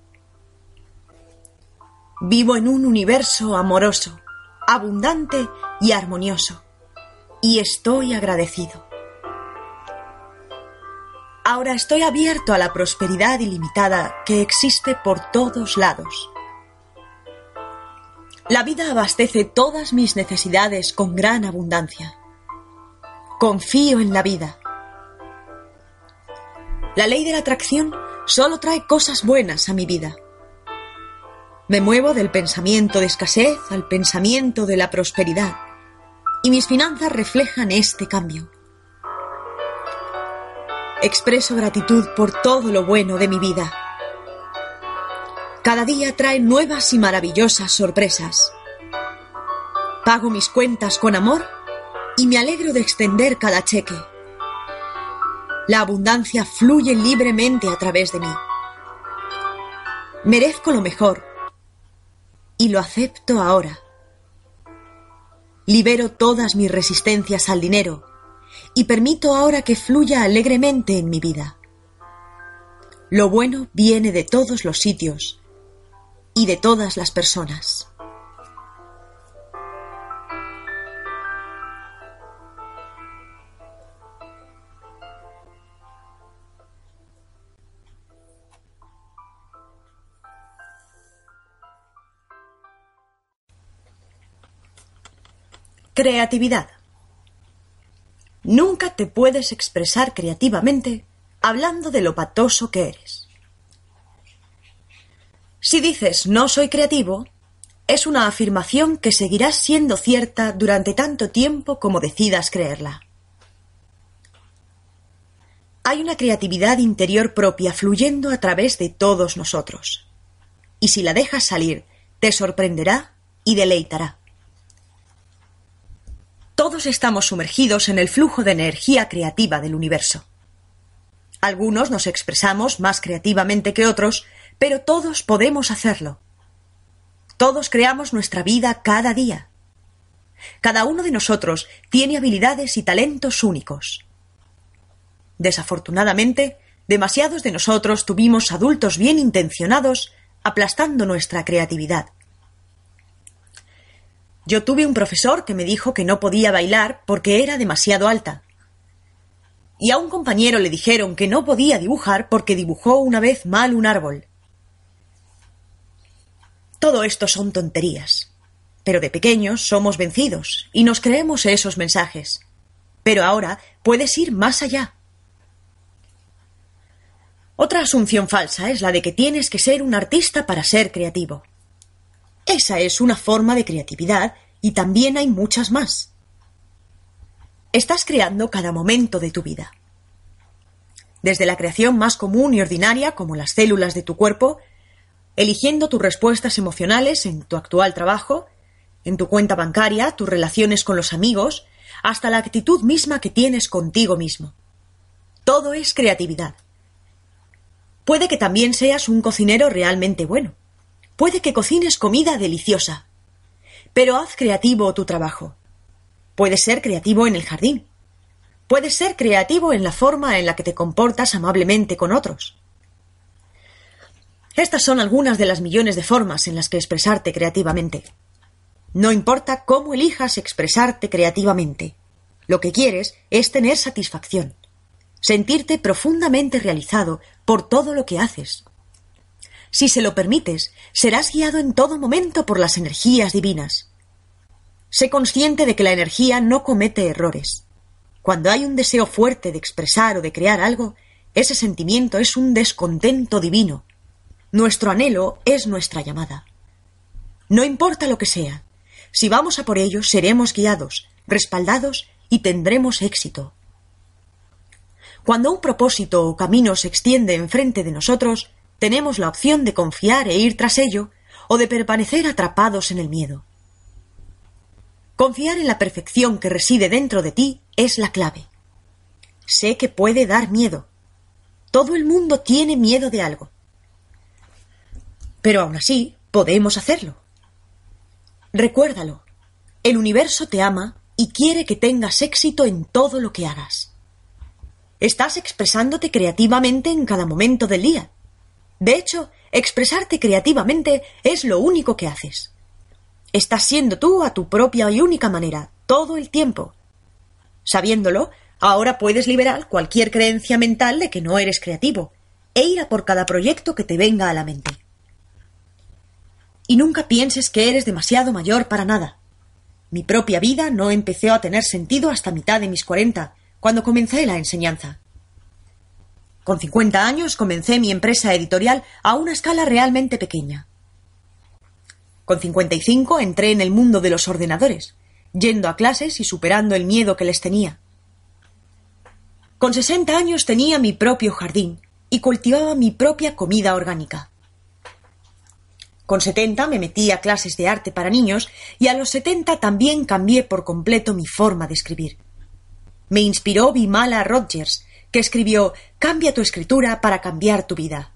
Vivo en un universo amoroso, abundante y armonioso, y estoy agradecido. Ahora estoy abierto a la prosperidad ilimitada que existe por todos lados. La vida abastece todas mis necesidades con gran abundancia. Confío en la vida la ley de la atracción solo trae cosas buenas a mi vida. Me muevo del pensamiento de escasez al pensamiento de la prosperidad y mis finanzas reflejan este cambio. Expreso gratitud por todo lo bueno de mi vida. Cada día trae nuevas y maravillosas sorpresas. Pago mis cuentas con amor y me alegro de extender cada cheque. La abundancia fluye libremente a través de mí. Merezco lo mejor y lo acepto ahora. Libero todas mis resistencias al dinero y permito ahora que fluya alegremente en mi vida. Lo bueno viene de todos los sitios y de todas las personas. Creatividad. Nunca te puedes expresar creativamente hablando de lo patoso que eres. Si dices no soy creativo, es una afirmación que seguirá siendo cierta durante tanto tiempo como decidas creerla. Hay una creatividad interior propia fluyendo a través de todos nosotros. Y si la dejas salir, te sorprenderá y deleitará. Todos estamos sumergidos en el flujo de energía creativa del universo. Algunos nos expresamos más creativamente que otros, pero todos podemos hacerlo. Todos creamos nuestra vida cada día. Cada uno de nosotros tiene habilidades y talentos únicos. Desafortunadamente, demasiados de nosotros tuvimos adultos bien intencionados aplastando nuestra creatividad. Yo tuve un profesor que me dijo que no podía bailar porque era demasiado alta. Y a un compañero le dijeron que no podía dibujar porque dibujó una vez mal un árbol. Todo esto son tonterías. Pero de pequeños somos vencidos y nos creemos esos mensajes. Pero ahora puedes ir más allá. Otra asunción falsa es la de que tienes que ser un artista para ser creativo. Esa es una forma de creatividad y también hay muchas más. Estás creando cada momento de tu vida. Desde la creación más común y ordinaria, como las células de tu cuerpo, eligiendo tus respuestas emocionales en tu actual trabajo, en tu cuenta bancaria, tus relaciones con los amigos, hasta la actitud misma que tienes contigo mismo. Todo es creatividad. Puede que también seas un cocinero realmente bueno. Puede que cocines comida deliciosa. Pero haz creativo tu trabajo. Puedes ser creativo en el jardín. Puedes ser creativo en la forma en la que te comportas amablemente con otros. Estas son algunas de las millones de formas en las que expresarte creativamente. No importa cómo elijas expresarte creativamente. Lo que quieres es tener satisfacción, sentirte profundamente realizado por todo lo que haces. Si se lo permites, serás guiado en todo momento por las energías divinas. Sé consciente de que la energía no comete errores. Cuando hay un deseo fuerte de expresar o de crear algo, ese sentimiento es un descontento divino. Nuestro anhelo es nuestra llamada. No importa lo que sea, si vamos a por ello, seremos guiados, respaldados y tendremos éxito. Cuando un propósito o camino se extiende enfrente de nosotros, tenemos la opción de confiar e ir tras ello o de permanecer atrapados en el miedo. Confiar en la perfección que reside dentro de ti es la clave. Sé que puede dar miedo. Todo el mundo tiene miedo de algo. Pero aún así, podemos hacerlo. Recuérdalo. El universo te ama y quiere que tengas éxito en todo lo que hagas. Estás expresándote creativamente en cada momento del día. De hecho, expresarte creativamente es lo único que haces. Estás siendo tú a tu propia y única manera, todo el tiempo. Sabiéndolo, ahora puedes liberar cualquier creencia mental de que no eres creativo e ir a por cada proyecto que te venga a la mente. Y nunca pienses que eres demasiado mayor para nada. Mi propia vida no empezó a tener sentido hasta mitad de mis cuarenta, cuando comencé la enseñanza. Con 50 años comencé mi empresa editorial a una escala realmente pequeña. Con 55 entré en el mundo de los ordenadores, yendo a clases y superando el miedo que les tenía. Con 60 años tenía mi propio jardín y cultivaba mi propia comida orgánica. Con 70 me metí a clases de arte para niños y a los 70 también cambié por completo mi forma de escribir. Me inspiró Vimala Rogers, que escribió Cambia tu escritura para cambiar tu vida.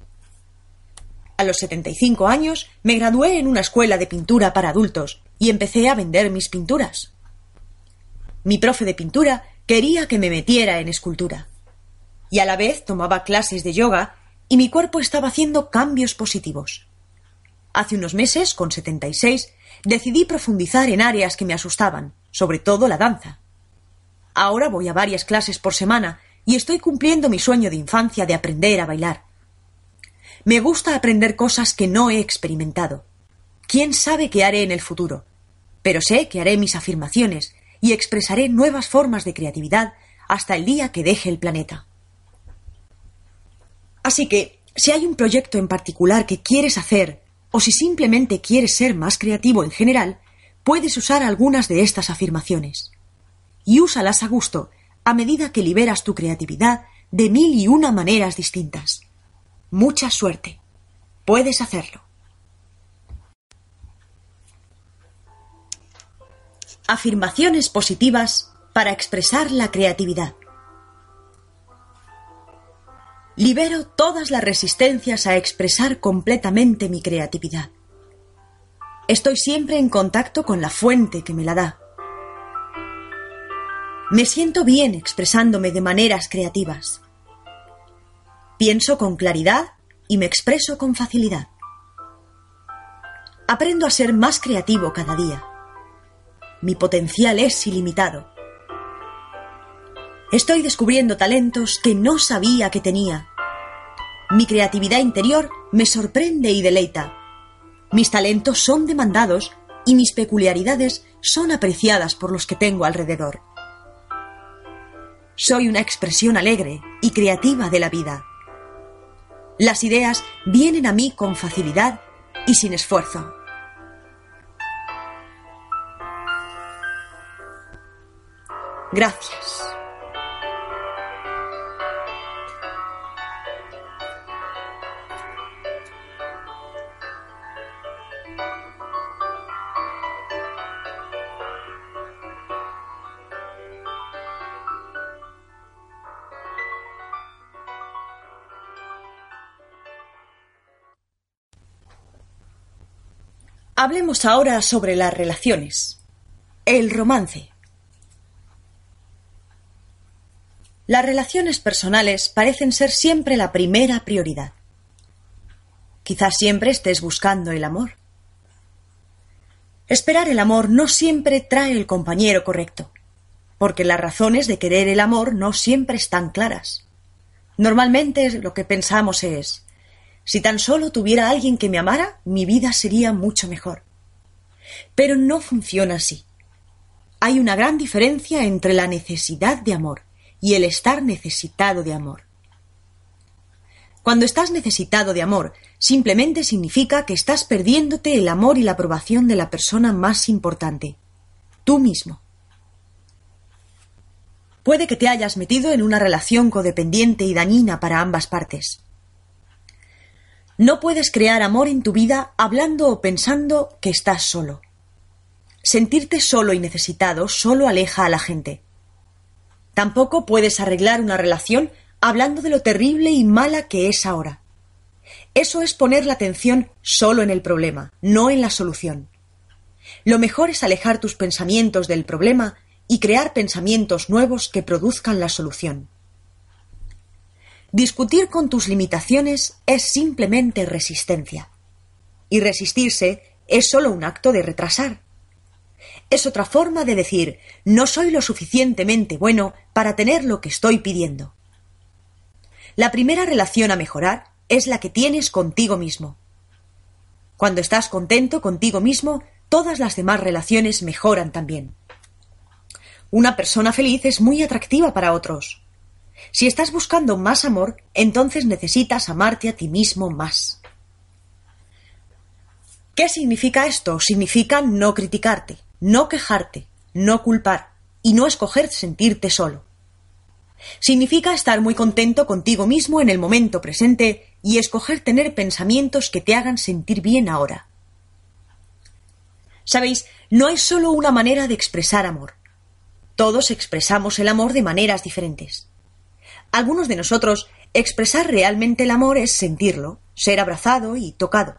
A los 75 años me gradué en una escuela de pintura para adultos y empecé a vender mis pinturas. Mi profe de pintura quería que me metiera en escultura. Y a la vez tomaba clases de yoga y mi cuerpo estaba haciendo cambios positivos. Hace unos meses, con 76, decidí profundizar en áreas que me asustaban, sobre todo la danza. Ahora voy a varias clases por semana y estoy cumpliendo mi sueño de infancia de aprender a bailar. Me gusta aprender cosas que no he experimentado. ¿Quién sabe qué haré en el futuro? Pero sé que haré mis afirmaciones y expresaré nuevas formas de creatividad hasta el día que deje el planeta. Así que, si hay un proyecto en particular que quieres hacer, o si simplemente quieres ser más creativo en general, puedes usar algunas de estas afirmaciones. Y úsalas a gusto, a medida que liberas tu creatividad de mil y una maneras distintas. Mucha suerte. Puedes hacerlo. Afirmaciones positivas para expresar la creatividad. Libero todas las resistencias a expresar completamente mi creatividad. Estoy siempre en contacto con la fuente que me la da. Me siento bien expresándome de maneras creativas. Pienso con claridad y me expreso con facilidad. Aprendo a ser más creativo cada día. Mi potencial es ilimitado. Estoy descubriendo talentos que no sabía que tenía. Mi creatividad interior me sorprende y deleita. Mis talentos son demandados y mis peculiaridades son apreciadas por los que tengo alrededor. Soy una expresión alegre y creativa de la vida. Las ideas vienen a mí con facilidad y sin esfuerzo. Gracias. Hablemos ahora sobre las relaciones. El romance. Las relaciones personales parecen ser siempre la primera prioridad. Quizás siempre estés buscando el amor. Esperar el amor no siempre trae el compañero correcto, porque las razones de querer el amor no siempre están claras. Normalmente lo que pensamos es si tan solo tuviera alguien que me amara, mi vida sería mucho mejor. Pero no funciona así. Hay una gran diferencia entre la necesidad de amor y el estar necesitado de amor. Cuando estás necesitado de amor, simplemente significa que estás perdiéndote el amor y la aprobación de la persona más importante, tú mismo. Puede que te hayas metido en una relación codependiente y dañina para ambas partes. No puedes crear amor en tu vida hablando o pensando que estás solo. Sentirte solo y necesitado solo aleja a la gente. Tampoco puedes arreglar una relación hablando de lo terrible y mala que es ahora. Eso es poner la atención solo en el problema, no en la solución. Lo mejor es alejar tus pensamientos del problema y crear pensamientos nuevos que produzcan la solución. Discutir con tus limitaciones es simplemente resistencia. Y resistirse es solo un acto de retrasar. Es otra forma de decir no soy lo suficientemente bueno para tener lo que estoy pidiendo. La primera relación a mejorar es la que tienes contigo mismo. Cuando estás contento contigo mismo, todas las demás relaciones mejoran también. Una persona feliz es muy atractiva para otros. Si estás buscando más amor, entonces necesitas amarte a ti mismo más. ¿Qué significa esto? Significa no criticarte, no quejarte, no culpar y no escoger sentirte solo. Significa estar muy contento contigo mismo en el momento presente y escoger tener pensamientos que te hagan sentir bien ahora. Sabéis, no hay solo una manera de expresar amor. Todos expresamos el amor de maneras diferentes. Algunos de nosotros expresar realmente el amor es sentirlo, ser abrazado y tocado.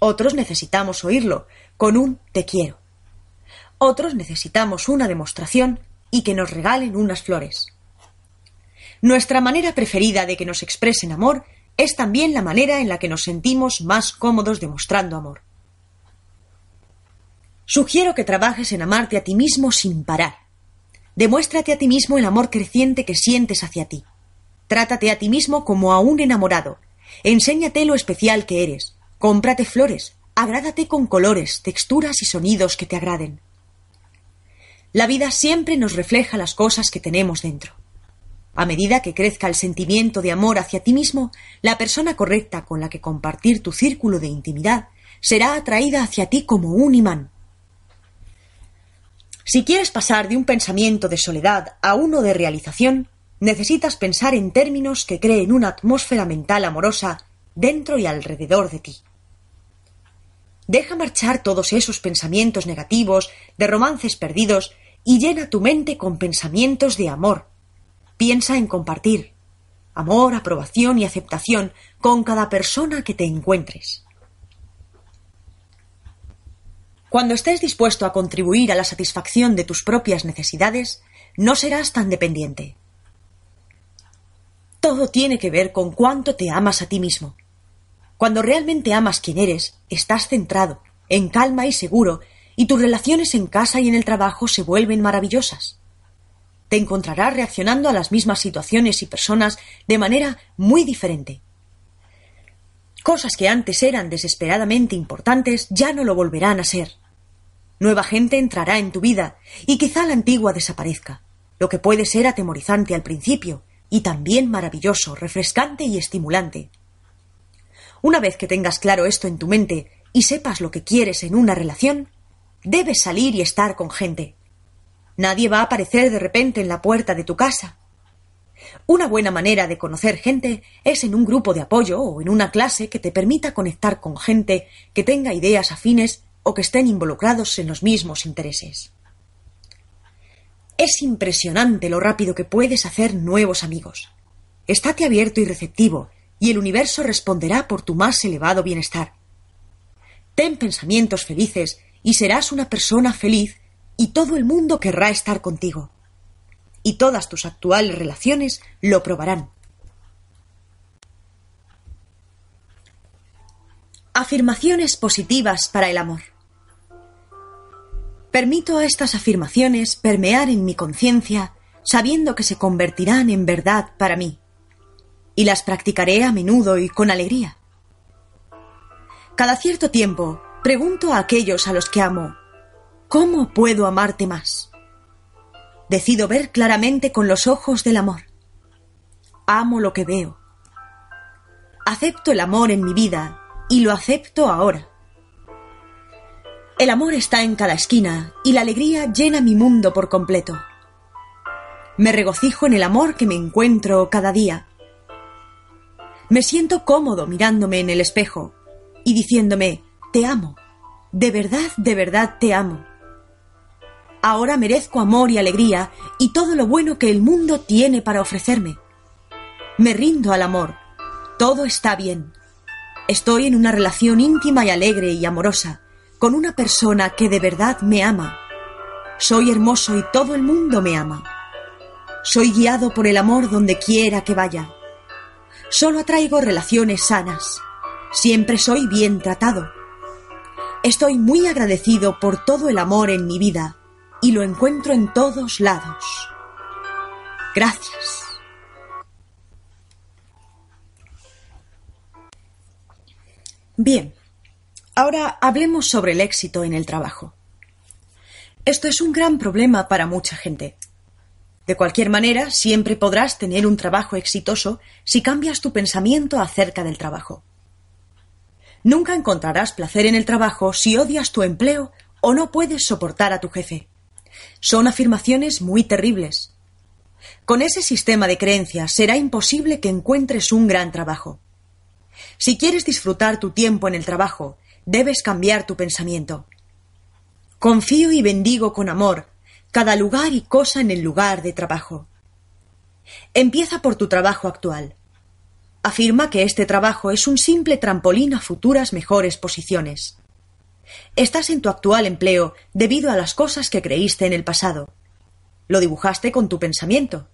Otros necesitamos oírlo con un te quiero. Otros necesitamos una demostración y que nos regalen unas flores. Nuestra manera preferida de que nos expresen amor es también la manera en la que nos sentimos más cómodos demostrando amor. Sugiero que trabajes en amarte a ti mismo sin parar. Demuéstrate a ti mismo el amor creciente que sientes hacia ti. Trátate a ti mismo como a un enamorado. Enséñate lo especial que eres. Cómprate flores. Agrádate con colores, texturas y sonidos que te agraden. La vida siempre nos refleja las cosas que tenemos dentro. A medida que crezca el sentimiento de amor hacia ti mismo, la persona correcta con la que compartir tu círculo de intimidad será atraída hacia ti como un imán. Si quieres pasar de un pensamiento de soledad a uno de realización, necesitas pensar en términos que creen una atmósfera mental amorosa dentro y alrededor de ti. Deja marchar todos esos pensamientos negativos, de romances perdidos, y llena tu mente con pensamientos de amor, Piensa en compartir amor, aprobación y aceptación con cada persona que te encuentres. Cuando estés dispuesto a contribuir a la satisfacción de tus propias necesidades, no serás tan dependiente. Todo tiene que ver con cuánto te amas a ti mismo. Cuando realmente amas quien eres, estás centrado, en calma y seguro, y tus relaciones en casa y en el trabajo se vuelven maravillosas te encontrarás reaccionando a las mismas situaciones y personas de manera muy diferente. Cosas que antes eran desesperadamente importantes ya no lo volverán a ser. Nueva gente entrará en tu vida y quizá la antigua desaparezca, lo que puede ser atemorizante al principio y también maravilloso, refrescante y estimulante. Una vez que tengas claro esto en tu mente y sepas lo que quieres en una relación, debes salir y estar con gente, Nadie va a aparecer de repente en la puerta de tu casa. Una buena manera de conocer gente es en un grupo de apoyo o en una clase que te permita conectar con gente que tenga ideas afines o que estén involucrados en los mismos intereses. Es impresionante lo rápido que puedes hacer nuevos amigos. Estate abierto y receptivo, y el universo responderá por tu más elevado bienestar. Ten pensamientos felices y serás una persona feliz y todo el mundo querrá estar contigo. Y todas tus actuales relaciones lo probarán. Afirmaciones positivas para el amor. Permito a estas afirmaciones permear en mi conciencia sabiendo que se convertirán en verdad para mí, y las practicaré a menudo y con alegría. Cada cierto tiempo pregunto a aquellos a los que amo ¿Cómo puedo amarte más? Decido ver claramente con los ojos del amor. Amo lo que veo. Acepto el amor en mi vida y lo acepto ahora. El amor está en cada esquina y la alegría llena mi mundo por completo. Me regocijo en el amor que me encuentro cada día. Me siento cómodo mirándome en el espejo y diciéndome, te amo, de verdad, de verdad te amo. Ahora merezco amor y alegría y todo lo bueno que el mundo tiene para ofrecerme. Me rindo al amor. Todo está bien. Estoy en una relación íntima y alegre y amorosa con una persona que de verdad me ama. Soy hermoso y todo el mundo me ama. Soy guiado por el amor donde quiera que vaya. Solo atraigo relaciones sanas. Siempre soy bien tratado. Estoy muy agradecido por todo el amor en mi vida y lo encuentro en todos lados. Gracias. Bien, ahora hablemos sobre el éxito en el trabajo. Esto es un gran problema para mucha gente. De cualquier manera, siempre podrás tener un trabajo exitoso si cambias tu pensamiento acerca del trabajo. Nunca encontrarás placer en el trabajo si odias tu empleo o no puedes soportar a tu jefe. Son afirmaciones muy terribles. Con ese sistema de creencias será imposible que encuentres un gran trabajo. Si quieres disfrutar tu tiempo en el trabajo, debes cambiar tu pensamiento. Confío y bendigo con amor cada lugar y cosa en el lugar de trabajo. Empieza por tu trabajo actual. Afirma que este trabajo es un simple trampolín a futuras mejores posiciones. Estás en tu actual empleo debido a las cosas que creíste en el pasado. Lo dibujaste con tu pensamiento.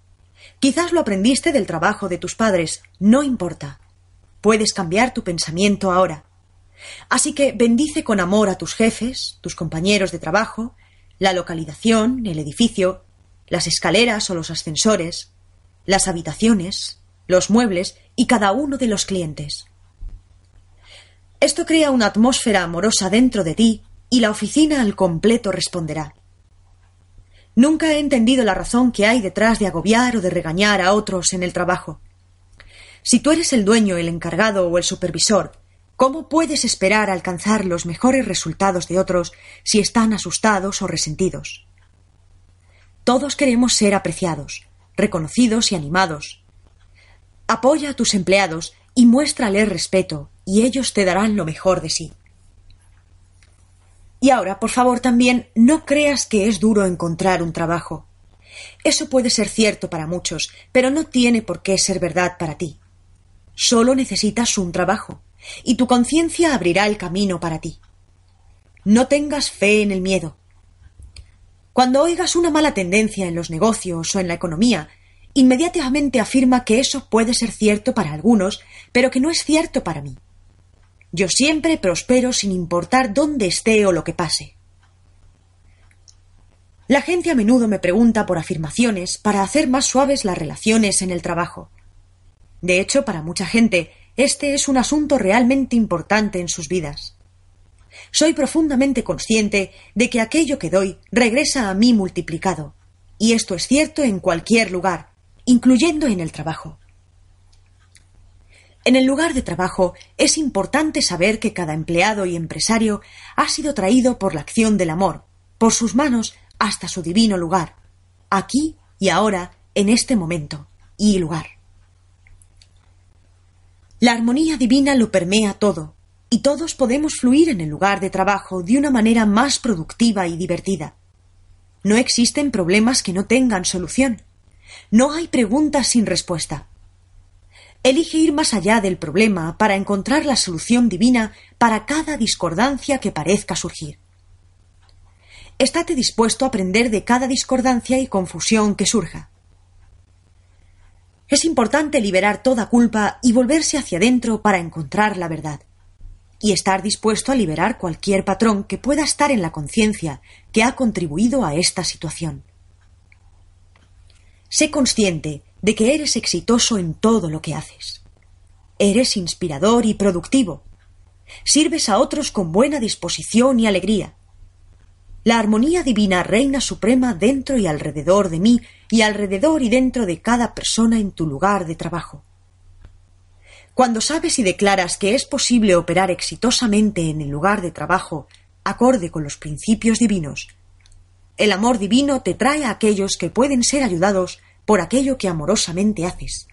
Quizás lo aprendiste del trabajo de tus padres. No importa. Puedes cambiar tu pensamiento ahora. Así que bendice con amor a tus jefes, tus compañeros de trabajo, la localización, el edificio, las escaleras o los ascensores, las habitaciones, los muebles y cada uno de los clientes. Esto crea una atmósfera amorosa dentro de ti y la oficina al completo responderá. Nunca he entendido la razón que hay detrás de agobiar o de regañar a otros en el trabajo. Si tú eres el dueño, el encargado o el supervisor, ¿cómo puedes esperar alcanzar los mejores resultados de otros si están asustados o resentidos? Todos queremos ser apreciados, reconocidos y animados. Apoya a tus empleados y muéstrales respeto, y ellos te darán lo mejor de sí. Y ahora, por favor, también no creas que es duro encontrar un trabajo. Eso puede ser cierto para muchos, pero no tiene por qué ser verdad para ti. Solo necesitas un trabajo, y tu conciencia abrirá el camino para ti. No tengas fe en el miedo. Cuando oigas una mala tendencia en los negocios o en la economía, inmediatamente afirma que eso puede ser cierto para algunos, pero que no es cierto para mí. Yo siempre prospero sin importar dónde esté o lo que pase. La gente a menudo me pregunta por afirmaciones para hacer más suaves las relaciones en el trabajo. De hecho, para mucha gente, este es un asunto realmente importante en sus vidas. Soy profundamente consciente de que aquello que doy regresa a mí multiplicado, y esto es cierto en cualquier lugar, incluyendo en el trabajo. En el lugar de trabajo es importante saber que cada empleado y empresario ha sido traído por la acción del amor, por sus manos hasta su divino lugar, aquí y ahora, en este momento y lugar. La armonía divina lo permea todo, y todos podemos fluir en el lugar de trabajo de una manera más productiva y divertida. No existen problemas que no tengan solución. No hay preguntas sin respuesta elige ir más allá del problema para encontrar la solución divina para cada discordancia que parezca surgir. Estate dispuesto a aprender de cada discordancia y confusión que surja. Es importante liberar toda culpa y volverse hacia adentro para encontrar la verdad. Y estar dispuesto a liberar cualquier patrón que pueda estar en la conciencia que ha contribuido a esta situación. Sé consciente de que eres exitoso en todo lo que haces. Eres inspirador y productivo. Sirves a otros con buena disposición y alegría. La armonía divina reina suprema dentro y alrededor de mí y alrededor y dentro de cada persona en tu lugar de trabajo. Cuando sabes y declaras que es posible operar exitosamente en el lugar de trabajo acorde con los principios divinos, el amor divino te trae a aquellos que pueden ser ayudados por aquello que amorosamente haces.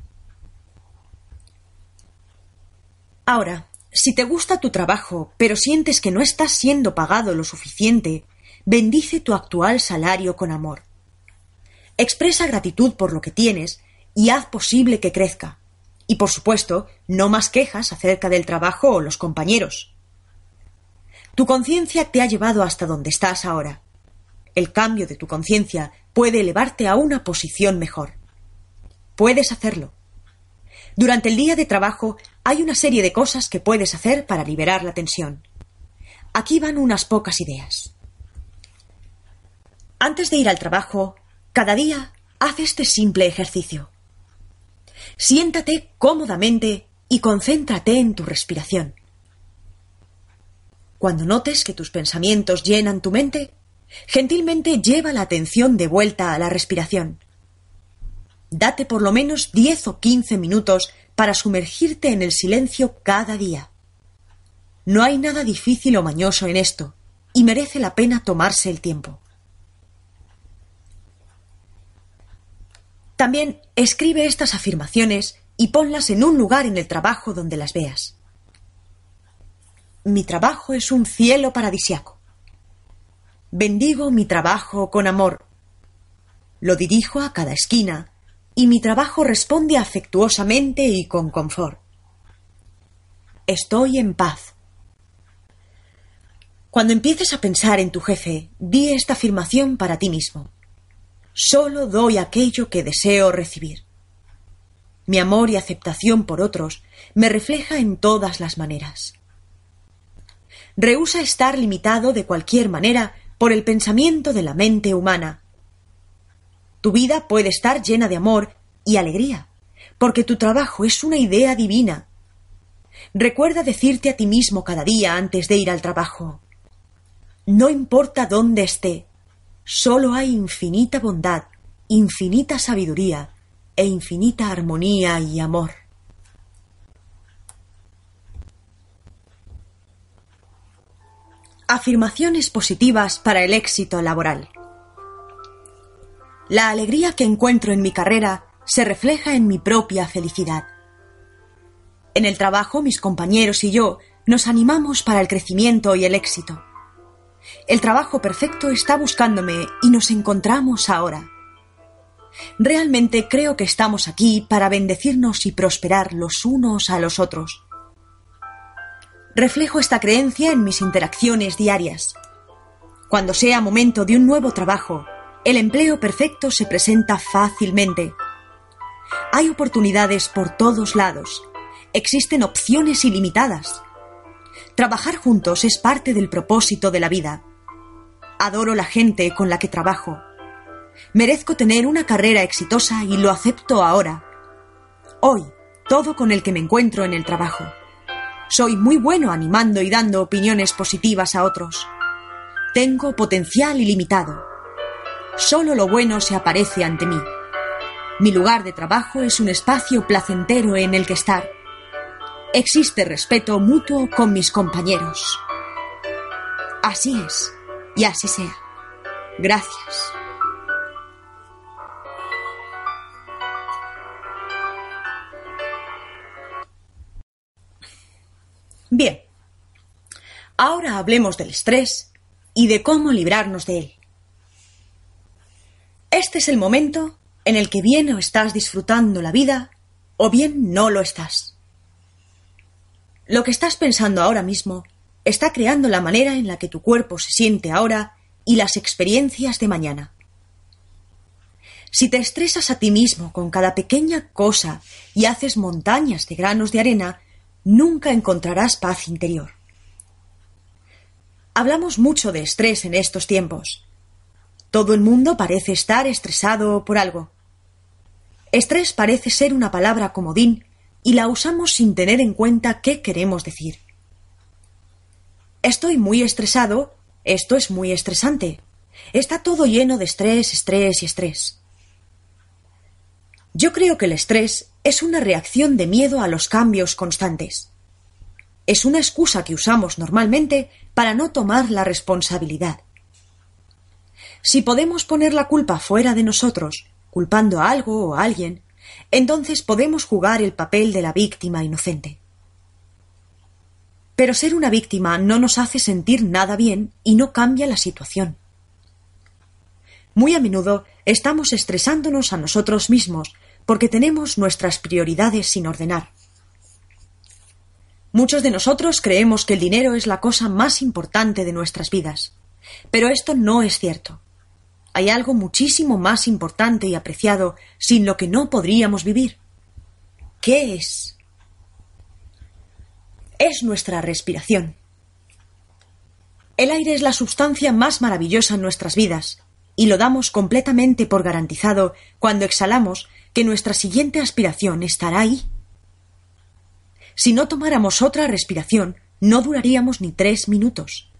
Ahora, si te gusta tu trabajo, pero sientes que no estás siendo pagado lo suficiente, bendice tu actual salario con amor. Expresa gratitud por lo que tienes y haz posible que crezca. Y por supuesto, no más quejas acerca del trabajo o los compañeros. Tu conciencia te ha llevado hasta donde estás ahora. El cambio de tu conciencia puede elevarte a una posición mejor. Puedes hacerlo. Durante el día de trabajo hay una serie de cosas que puedes hacer para liberar la tensión. Aquí van unas pocas ideas. Antes de ir al trabajo, cada día haz este simple ejercicio. Siéntate cómodamente y concéntrate en tu respiración. Cuando notes que tus pensamientos llenan tu mente, Gentilmente lleva la atención de vuelta a la respiración. Date por lo menos diez o quince minutos para sumergirte en el silencio cada día. No hay nada difícil o mañoso en esto, y merece la pena tomarse el tiempo. También escribe estas afirmaciones y ponlas en un lugar en el trabajo donde las veas. Mi trabajo es un cielo paradisiaco. Bendigo mi trabajo con amor. Lo dirijo a cada esquina y mi trabajo responde afectuosamente y con confort. Estoy en paz. Cuando empieces a pensar en tu jefe, di esta afirmación para ti mismo. Solo doy aquello que deseo recibir. Mi amor y aceptación por otros me refleja en todas las maneras. Rehúsa estar limitado de cualquier manera por el pensamiento de la mente humana. Tu vida puede estar llena de amor y alegría, porque tu trabajo es una idea divina Recuerda decirte a ti mismo cada día antes de ir al trabajo. No importa dónde esté, solo hay infinita bondad, infinita sabiduría e infinita armonía y amor. Afirmaciones positivas para el éxito laboral. La alegría que encuentro en mi carrera se refleja en mi propia felicidad. En el trabajo, mis compañeros y yo nos animamos para el crecimiento y el éxito. El trabajo perfecto está buscándome y nos encontramos ahora. Realmente creo que estamos aquí para bendecirnos y prosperar los unos a los otros. Reflejo esta creencia en mis interacciones diarias. Cuando sea momento de un nuevo trabajo, el empleo perfecto se presenta fácilmente. Hay oportunidades por todos lados existen opciones ilimitadas. Trabajar juntos es parte del propósito de la vida. Adoro la gente con la que trabajo. Merezco tener una carrera exitosa y lo acepto ahora. Hoy, todo con el que me encuentro en el trabajo. Soy muy bueno animando y dando opiniones positivas a otros. Tengo potencial ilimitado. Solo lo bueno se aparece ante mí. Mi lugar de trabajo es un espacio placentero en el que estar. Existe respeto mutuo con mis compañeros. Así es, y así sea. Gracias. Bien, ahora hablemos del estrés y de cómo librarnos de él. Este es el momento en el que bien o estás disfrutando la vida o bien no lo estás. Lo que estás pensando ahora mismo está creando la manera en la que tu cuerpo se siente ahora y las experiencias de mañana. Si te estresas a ti mismo con cada pequeña cosa y haces montañas de granos de arena, nunca encontrarás paz interior. Hablamos mucho de estrés en estos tiempos. Todo el mundo parece estar estresado por algo. Estrés parece ser una palabra comodín y la usamos sin tener en cuenta qué queremos decir. Estoy muy estresado, esto es muy estresante. Está todo lleno de estrés, estrés y estrés. Yo creo que el estrés es una reacción de miedo a los cambios constantes. Es una excusa que usamos normalmente para no tomar la responsabilidad. Si podemos poner la culpa fuera de nosotros, culpando a algo o a alguien, entonces podemos jugar el papel de la víctima inocente. Pero ser una víctima no nos hace sentir nada bien y no cambia la situación. Muy a menudo estamos estresándonos a nosotros mismos porque tenemos nuestras prioridades sin ordenar. Muchos de nosotros creemos que el dinero es la cosa más importante de nuestras vidas, pero esto no es cierto hay algo muchísimo más importante y apreciado sin lo que no podríamos vivir. ¿Qué es? Es nuestra respiración. El aire es la sustancia más maravillosa en nuestras vidas, y lo damos completamente por garantizado cuando exhalamos que nuestra siguiente aspiración estará ahí. Si no tomáramos otra respiración, no duraríamos ni tres minutos.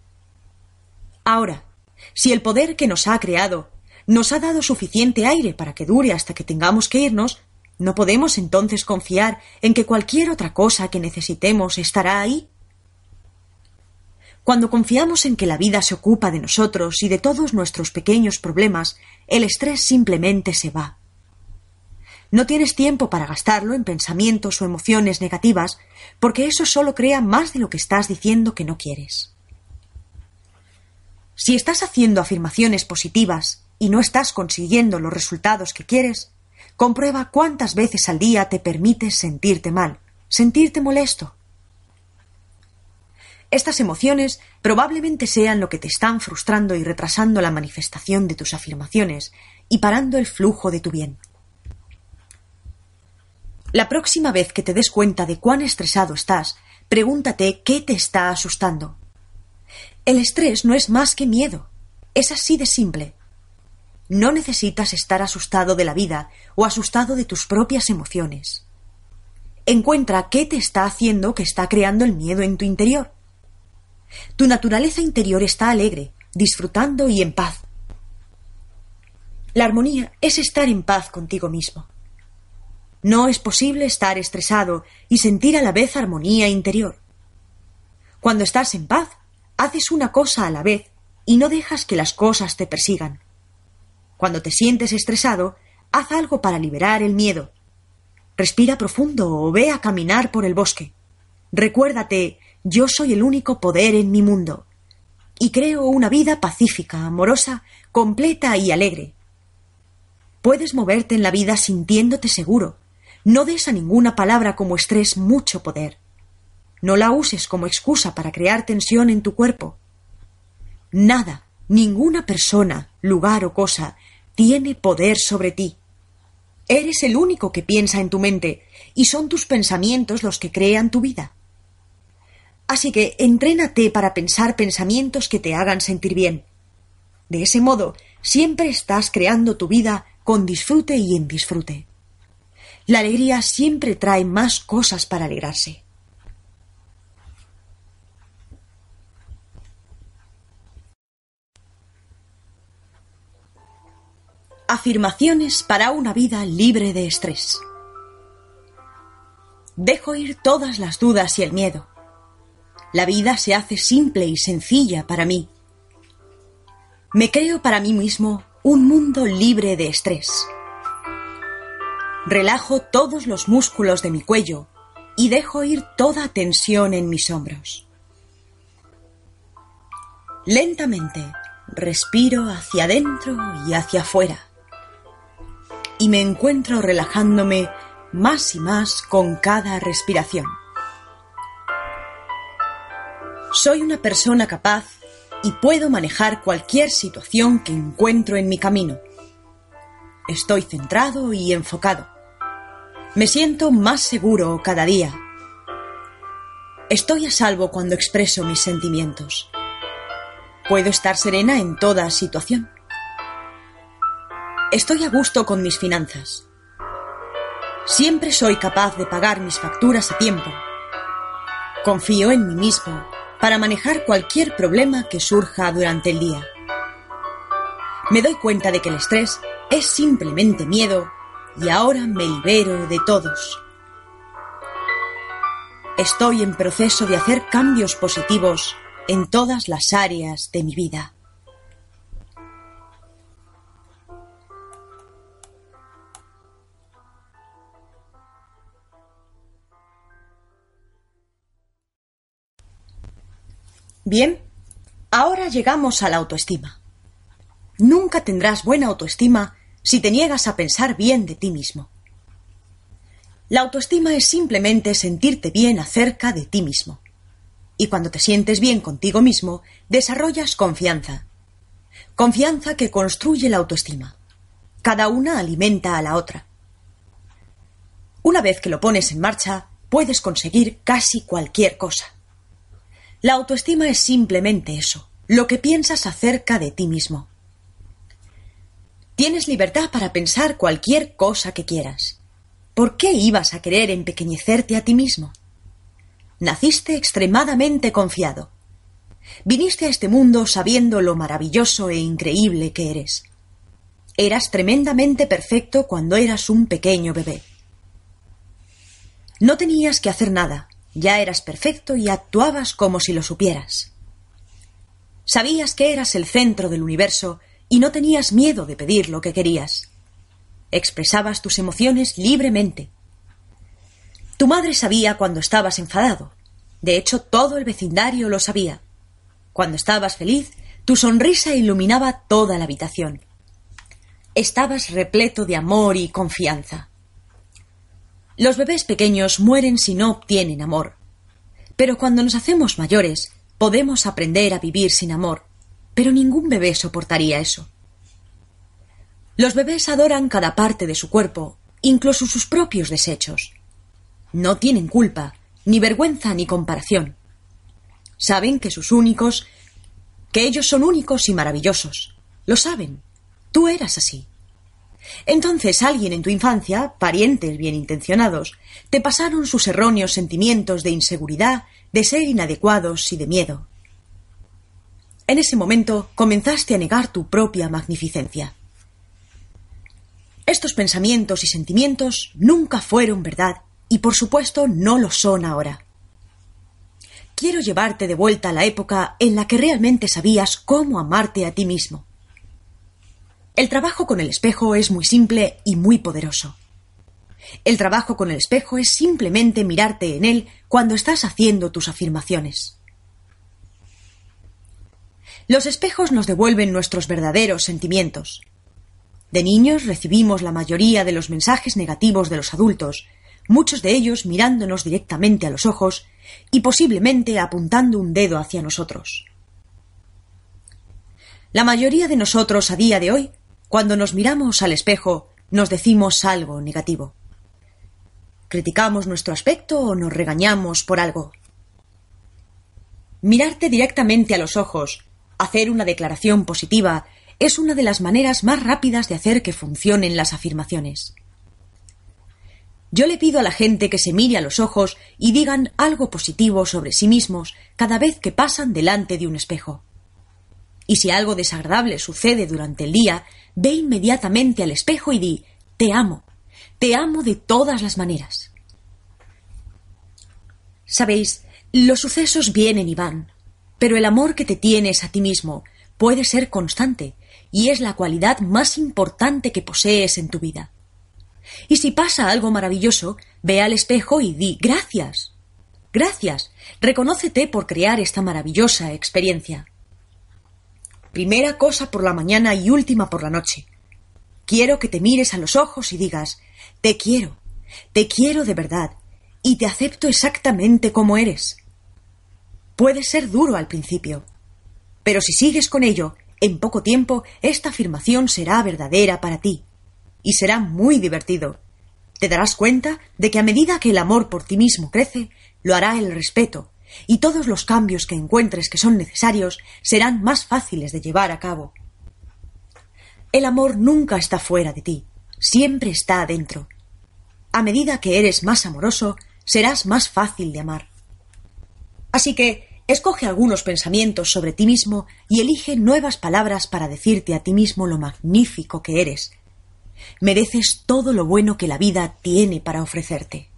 Ahora, si el poder que nos ha creado nos ha dado suficiente aire para que dure hasta que tengamos que irnos, ¿no podemos entonces confiar en que cualquier otra cosa que necesitemos estará ahí? Cuando confiamos en que la vida se ocupa de nosotros y de todos nuestros pequeños problemas, el estrés simplemente se va. No tienes tiempo para gastarlo en pensamientos o emociones negativas, porque eso solo crea más de lo que estás diciendo que no quieres. Si estás haciendo afirmaciones positivas y no estás consiguiendo los resultados que quieres, Comprueba cuántas veces al día te permites sentirte mal, sentirte molesto. Estas emociones probablemente sean lo que te están frustrando y retrasando la manifestación de tus afirmaciones y parando el flujo de tu bien. La próxima vez que te des cuenta de cuán estresado estás, pregúntate qué te está asustando. El estrés no es más que miedo. Es así de simple. No necesitas estar asustado de la vida o asustado de tus propias emociones. Encuentra qué te está haciendo que está creando el miedo en tu interior. Tu naturaleza interior está alegre, disfrutando y en paz. La armonía es estar en paz contigo mismo. No es posible estar estresado y sentir a la vez armonía interior. Cuando estás en paz, haces una cosa a la vez y no dejas que las cosas te persigan. Cuando te sientes estresado, haz algo para liberar el miedo. Respira profundo o ve a caminar por el bosque. Recuérdate, yo soy el único poder en mi mundo. Y creo una vida pacífica, amorosa, completa y alegre. Puedes moverte en la vida sintiéndote seguro. No des a ninguna palabra como estrés mucho poder. No la uses como excusa para crear tensión en tu cuerpo. Nada, ninguna persona, lugar o cosa tiene poder sobre ti. Eres el único que piensa en tu mente, y son tus pensamientos los que crean tu vida. Así que entrénate para pensar pensamientos que te hagan sentir bien. De ese modo, siempre estás creando tu vida con disfrute y en disfrute. La alegría siempre trae más cosas para alegrarse. Afirmaciones para una vida libre de estrés. Dejo ir todas las dudas y el miedo. La vida se hace simple y sencilla para mí. Me creo para mí mismo un mundo libre de estrés. Relajo todos los músculos de mi cuello y dejo ir toda tensión en mis hombros. Lentamente respiro hacia adentro y hacia afuera y me encuentro relajándome más y más con cada respiración. Soy una persona capaz y puedo manejar cualquier situación que encuentro en mi camino. Estoy centrado y enfocado. Me siento más seguro cada día. Estoy a salvo cuando expreso mis sentimientos. Puedo estar serena en toda situación. Estoy a gusto con mis finanzas. Siempre soy capaz de pagar mis facturas a tiempo. Confío en mí mismo para manejar cualquier problema que surja durante el día. Me doy cuenta de que el estrés es simplemente miedo y ahora me libero de todos. Estoy en proceso de hacer cambios positivos en todas las áreas de mi vida. Bien, ahora llegamos a la autoestima. Nunca tendrás buena autoestima si te niegas a pensar bien de ti mismo. La autoestima es simplemente sentirte bien acerca de ti mismo. Y cuando te sientes bien contigo mismo, desarrollas confianza. Confianza que construye la autoestima. Cada una alimenta a la otra. Una vez que lo pones en marcha, puedes conseguir casi cualquier cosa. La autoestima es simplemente eso, lo que piensas acerca de ti mismo. Tienes libertad para pensar cualquier cosa que quieras. ¿Por qué ibas a querer empequeñecerte a ti mismo? Naciste extremadamente confiado. Viniste a este mundo sabiendo lo maravilloso e increíble que eres. Eras tremendamente perfecto cuando eras un pequeño bebé. No tenías que hacer nada, ya eras perfecto y actuabas como si lo supieras. Sabías que eras el centro del universo y no tenías miedo de pedir lo que querías. Expresabas tus emociones libremente. Tu madre sabía cuando estabas enfadado. De hecho, todo el vecindario lo sabía. Cuando estabas feliz, tu sonrisa iluminaba toda la habitación. estabas repleto de amor y confianza. Los bebés pequeños mueren si no obtienen amor. Pero cuando nos hacemos mayores, podemos aprender a vivir sin amor. Pero ningún bebé soportaría eso. Los bebés adoran cada parte de su cuerpo, incluso sus propios desechos. No tienen culpa, ni vergüenza, ni comparación. Saben que sus únicos, que ellos son únicos y maravillosos. Lo saben. Tú eras así. Entonces alguien en tu infancia, parientes bien intencionados, te pasaron sus erróneos sentimientos de inseguridad, de ser inadecuados y de miedo. En ese momento comenzaste a negar tu propia magnificencia. Estos pensamientos y sentimientos nunca fueron verdad y por supuesto no lo son ahora. Quiero llevarte de vuelta a la época en la que realmente sabías cómo amarte a ti mismo. El trabajo con el espejo es muy simple y muy poderoso. El trabajo con el espejo es simplemente mirarte en él cuando estás haciendo tus afirmaciones. Los espejos nos devuelven nuestros verdaderos sentimientos. De niños recibimos la mayoría de los mensajes negativos de los adultos, muchos de ellos mirándonos directamente a los ojos y posiblemente apuntando un dedo hacia nosotros. La mayoría de nosotros a día de hoy cuando nos miramos al espejo, nos decimos algo negativo. ¿Criticamos nuestro aspecto o nos regañamos por algo? Mirarte directamente a los ojos, hacer una declaración positiva, es una de las maneras más rápidas de hacer que funcionen las afirmaciones. Yo le pido a la gente que se mire a los ojos y digan algo positivo sobre sí mismos cada vez que pasan delante de un espejo. Y si algo desagradable sucede durante el día, ve inmediatamente al espejo y di Te amo. Te amo de todas las maneras. Sabéis, los sucesos vienen y van, pero el amor que te tienes a ti mismo puede ser constante y es la cualidad más importante que posees en tu vida. Y si pasa algo maravilloso, ve al espejo y di gracias. Gracias. Reconócete por crear esta maravillosa experiencia. Primera cosa por la mañana y última por la noche. Quiero que te mires a los ojos y digas Te quiero, te quiero de verdad, y te acepto exactamente como eres. Puede ser duro al principio, pero si sigues con ello, en poco tiempo esta afirmación será verdadera para ti, y será muy divertido. Te darás cuenta de que a medida que el amor por ti mismo crece, lo hará el respeto, y todos los cambios que encuentres que son necesarios serán más fáciles de llevar a cabo. El amor nunca está fuera de ti, siempre está adentro. A medida que eres más amoroso, serás más fácil de amar. Así que escoge algunos pensamientos sobre ti mismo y elige nuevas palabras para decirte a ti mismo lo magnífico que eres. Mereces todo lo bueno que la vida tiene para ofrecerte.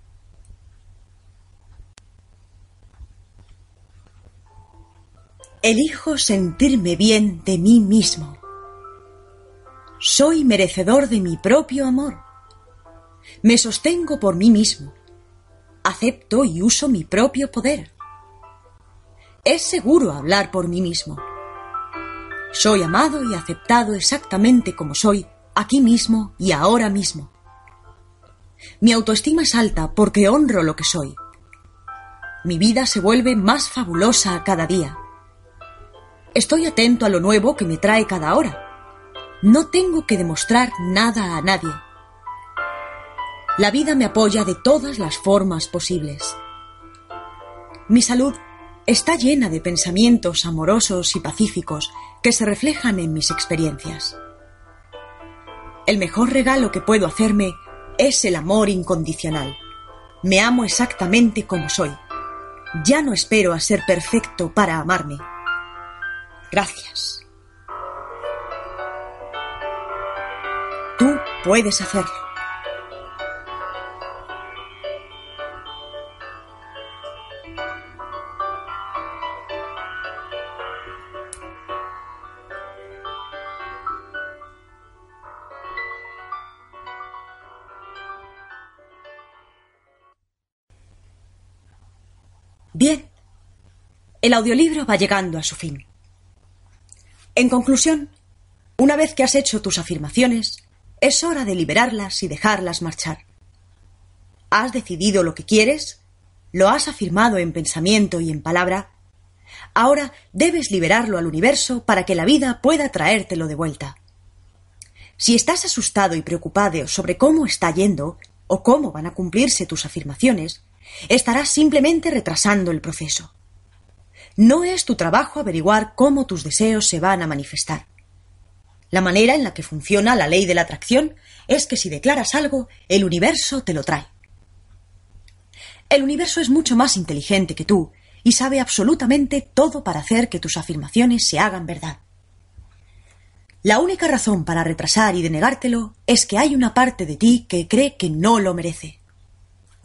Elijo sentirme bien de mí mismo. Soy merecedor de mi propio amor. Me sostengo por mí mismo. Acepto y uso mi propio poder. Es seguro hablar por mí mismo. Soy amado y aceptado exactamente como soy, aquí mismo y ahora mismo. Mi autoestima es alta porque honro lo que soy. Mi vida se vuelve más fabulosa cada día. Estoy atento a lo nuevo que me trae cada hora. No tengo que demostrar nada a nadie. La vida me apoya de todas las formas posibles. Mi salud está llena de pensamientos amorosos y pacíficos que se reflejan en mis experiencias. El mejor regalo que puedo hacerme es el amor incondicional. Me amo exactamente como soy. Ya no espero a ser perfecto para amarme. Gracias. Tú puedes hacerlo. Bien, el audiolibro va llegando a su fin. En conclusión, una vez que has hecho tus afirmaciones, es hora de liberarlas y dejarlas marchar. ¿Has decidido lo que quieres? ¿Lo has afirmado en pensamiento y en palabra? Ahora debes liberarlo al universo para que la vida pueda traértelo de vuelta. Si estás asustado y preocupado sobre cómo está yendo o cómo van a cumplirse tus afirmaciones, estarás simplemente retrasando el proceso. No es tu trabajo averiguar cómo tus deseos se van a manifestar. La manera en la que funciona la ley de la atracción es que si declaras algo, el universo te lo trae. El universo es mucho más inteligente que tú y sabe absolutamente todo para hacer que tus afirmaciones se hagan verdad. La única razón para retrasar y denegártelo es que hay una parte de ti que cree que no lo merece.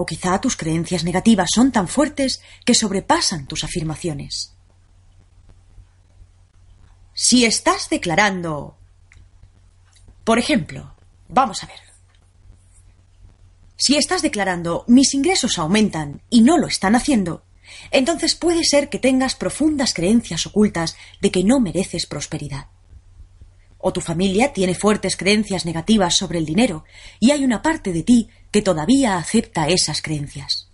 O quizá tus creencias negativas son tan fuertes que sobrepasan tus afirmaciones. Si estás declarando... Por ejemplo, vamos a ver. Si estás declarando mis ingresos aumentan y no lo están haciendo, entonces puede ser que tengas profundas creencias ocultas de que no mereces prosperidad. O tu familia tiene fuertes creencias negativas sobre el dinero y hay una parte de ti que todavía acepta esas creencias.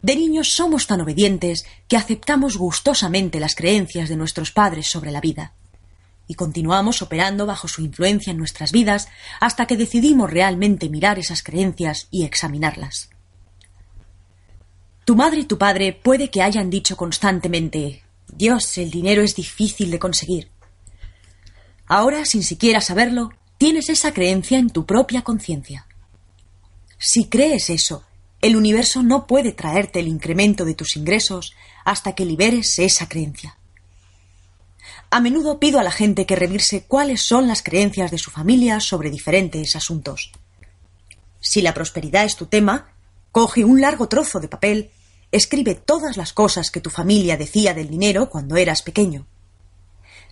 De niños somos tan obedientes que aceptamos gustosamente las creencias de nuestros padres sobre la vida y continuamos operando bajo su influencia en nuestras vidas hasta que decidimos realmente mirar esas creencias y examinarlas. Tu madre y tu padre puede que hayan dicho constantemente Dios, el dinero es difícil de conseguir. Ahora, sin siquiera saberlo, tienes esa creencia en tu propia conciencia. Si crees eso, el universo no puede traerte el incremento de tus ingresos hasta que liberes esa creencia. A menudo pido a la gente que revirse cuáles son las creencias de su familia sobre diferentes asuntos. Si la prosperidad es tu tema, coge un largo trozo de papel, escribe todas las cosas que tu familia decía del dinero cuando eras pequeño.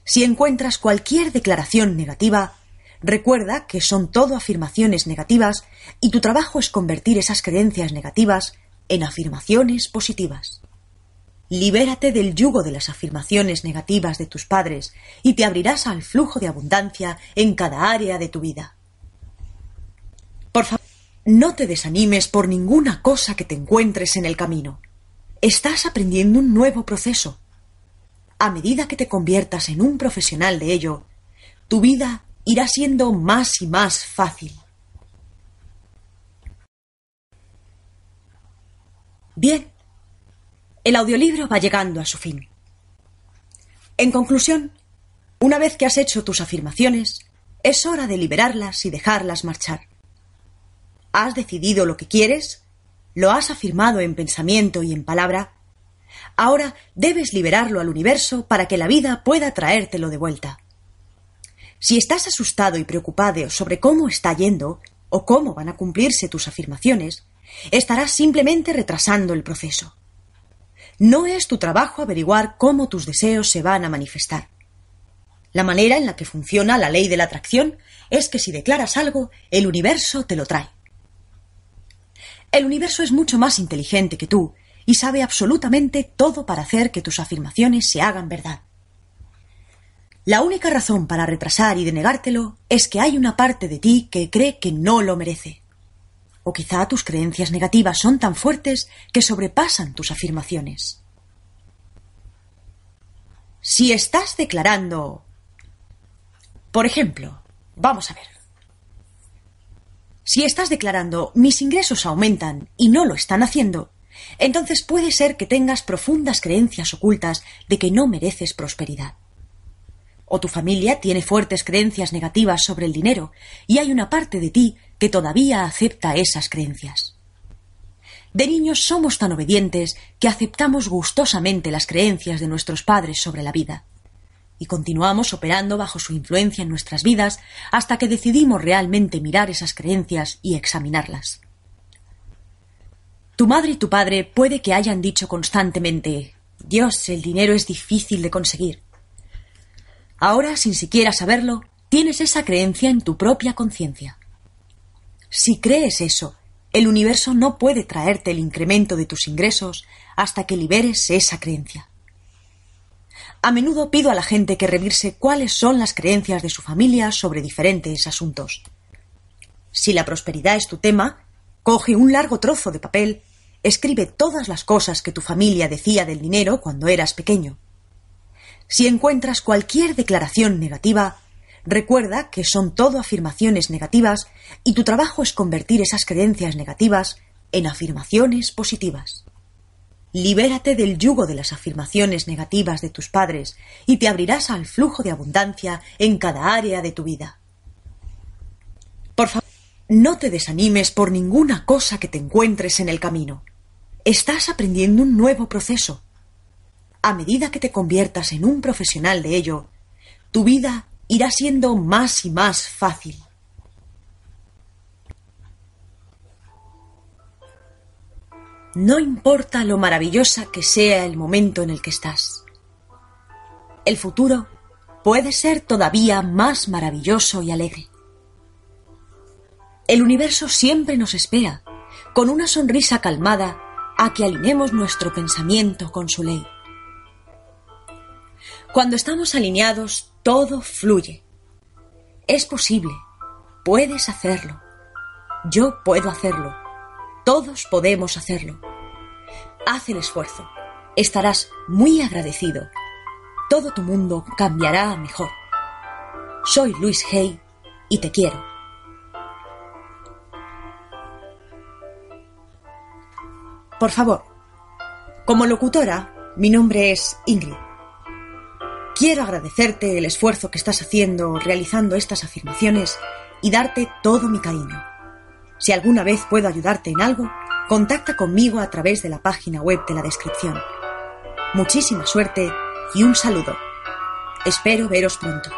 Si encuentras cualquier declaración negativa, recuerda que son todo afirmaciones negativas y tu trabajo es convertir esas creencias negativas en afirmaciones positivas. Libérate del yugo de las afirmaciones negativas de tus padres y te abrirás al flujo de abundancia en cada área de tu vida. Por favor, no te desanimes por ninguna cosa que te encuentres en el camino. Estás aprendiendo un nuevo proceso. A medida que te conviertas en un profesional de ello, tu vida irá siendo más y más fácil. Bien, el audiolibro va llegando a su fin. En conclusión, una vez que has hecho tus afirmaciones, es hora de liberarlas y dejarlas marchar. ¿Has decidido lo que quieres? ¿Lo has afirmado en pensamiento y en palabra? Ahora debes liberarlo al universo para que la vida pueda traértelo de vuelta. Si estás asustado y preocupado sobre cómo está yendo o cómo van a cumplirse tus afirmaciones, estarás simplemente retrasando el proceso. No es tu trabajo averiguar cómo tus deseos se van a manifestar. La manera en la que funciona la ley de la atracción es que si declaras algo, el universo te lo trae. El universo es mucho más inteligente que tú y sabe absolutamente todo para hacer que tus afirmaciones se hagan verdad. La única razón para retrasar y denegártelo es que hay una parte de ti que cree que no lo merece. O quizá tus creencias negativas son tan fuertes que sobrepasan tus afirmaciones. Si estás declarando... Por ejemplo, vamos a ver. Si estás declarando mis ingresos aumentan y no lo están haciendo, entonces puede ser que tengas profundas creencias ocultas de que no mereces prosperidad. O tu familia tiene fuertes creencias negativas sobre el dinero y hay una parte de ti que todavía acepta esas creencias. De niños somos tan obedientes que aceptamos gustosamente las creencias de nuestros padres sobre la vida. Y continuamos operando bajo su influencia en nuestras vidas hasta que decidimos realmente mirar esas creencias y examinarlas. Tu madre y tu padre puede que hayan dicho constantemente Dios, el dinero es difícil de conseguir. Ahora, sin siquiera saberlo, tienes esa creencia en tu propia conciencia. Si crees eso, el universo no puede traerte el incremento de tus ingresos hasta que liberes esa creencia. A menudo pido a la gente que revirse cuáles son las creencias de su familia sobre diferentes asuntos. Si la prosperidad es tu tema, coge un largo trozo de papel, escribe todas las cosas que tu familia decía del dinero cuando eras pequeño. Si encuentras cualquier declaración negativa, recuerda que son todo afirmaciones negativas y tu trabajo es convertir esas creencias negativas en afirmaciones positivas. Libérate del yugo de las afirmaciones negativas de tus padres y te abrirás al flujo de abundancia en cada área de tu vida. Por favor, no te desanimes por ninguna cosa que te encuentres en el camino. Estás aprendiendo un nuevo proceso. A medida que te conviertas en un profesional de ello, tu vida irá siendo más y más fácil. No importa lo maravillosa que sea el momento en el que estás. El futuro puede ser todavía más maravilloso y alegre. El universo siempre nos espera, con una sonrisa calmada, a que alineemos nuestro pensamiento con su ley. Cuando estamos alineados, todo fluye. Es posible. Puedes hacerlo. Yo puedo hacerlo. Todos podemos hacerlo. Haz el esfuerzo. Estarás muy agradecido. Todo tu mundo cambiará a mejor. Soy Luis Hay y te quiero. Por favor, como locutora, mi nombre es Ingrid. Quiero agradecerte el esfuerzo que estás haciendo realizando estas afirmaciones y darte todo mi cariño. Si alguna vez puedo ayudarte en algo, contacta conmigo a través de la página web de la descripción. Muchísima suerte y un saludo. Espero veros pronto.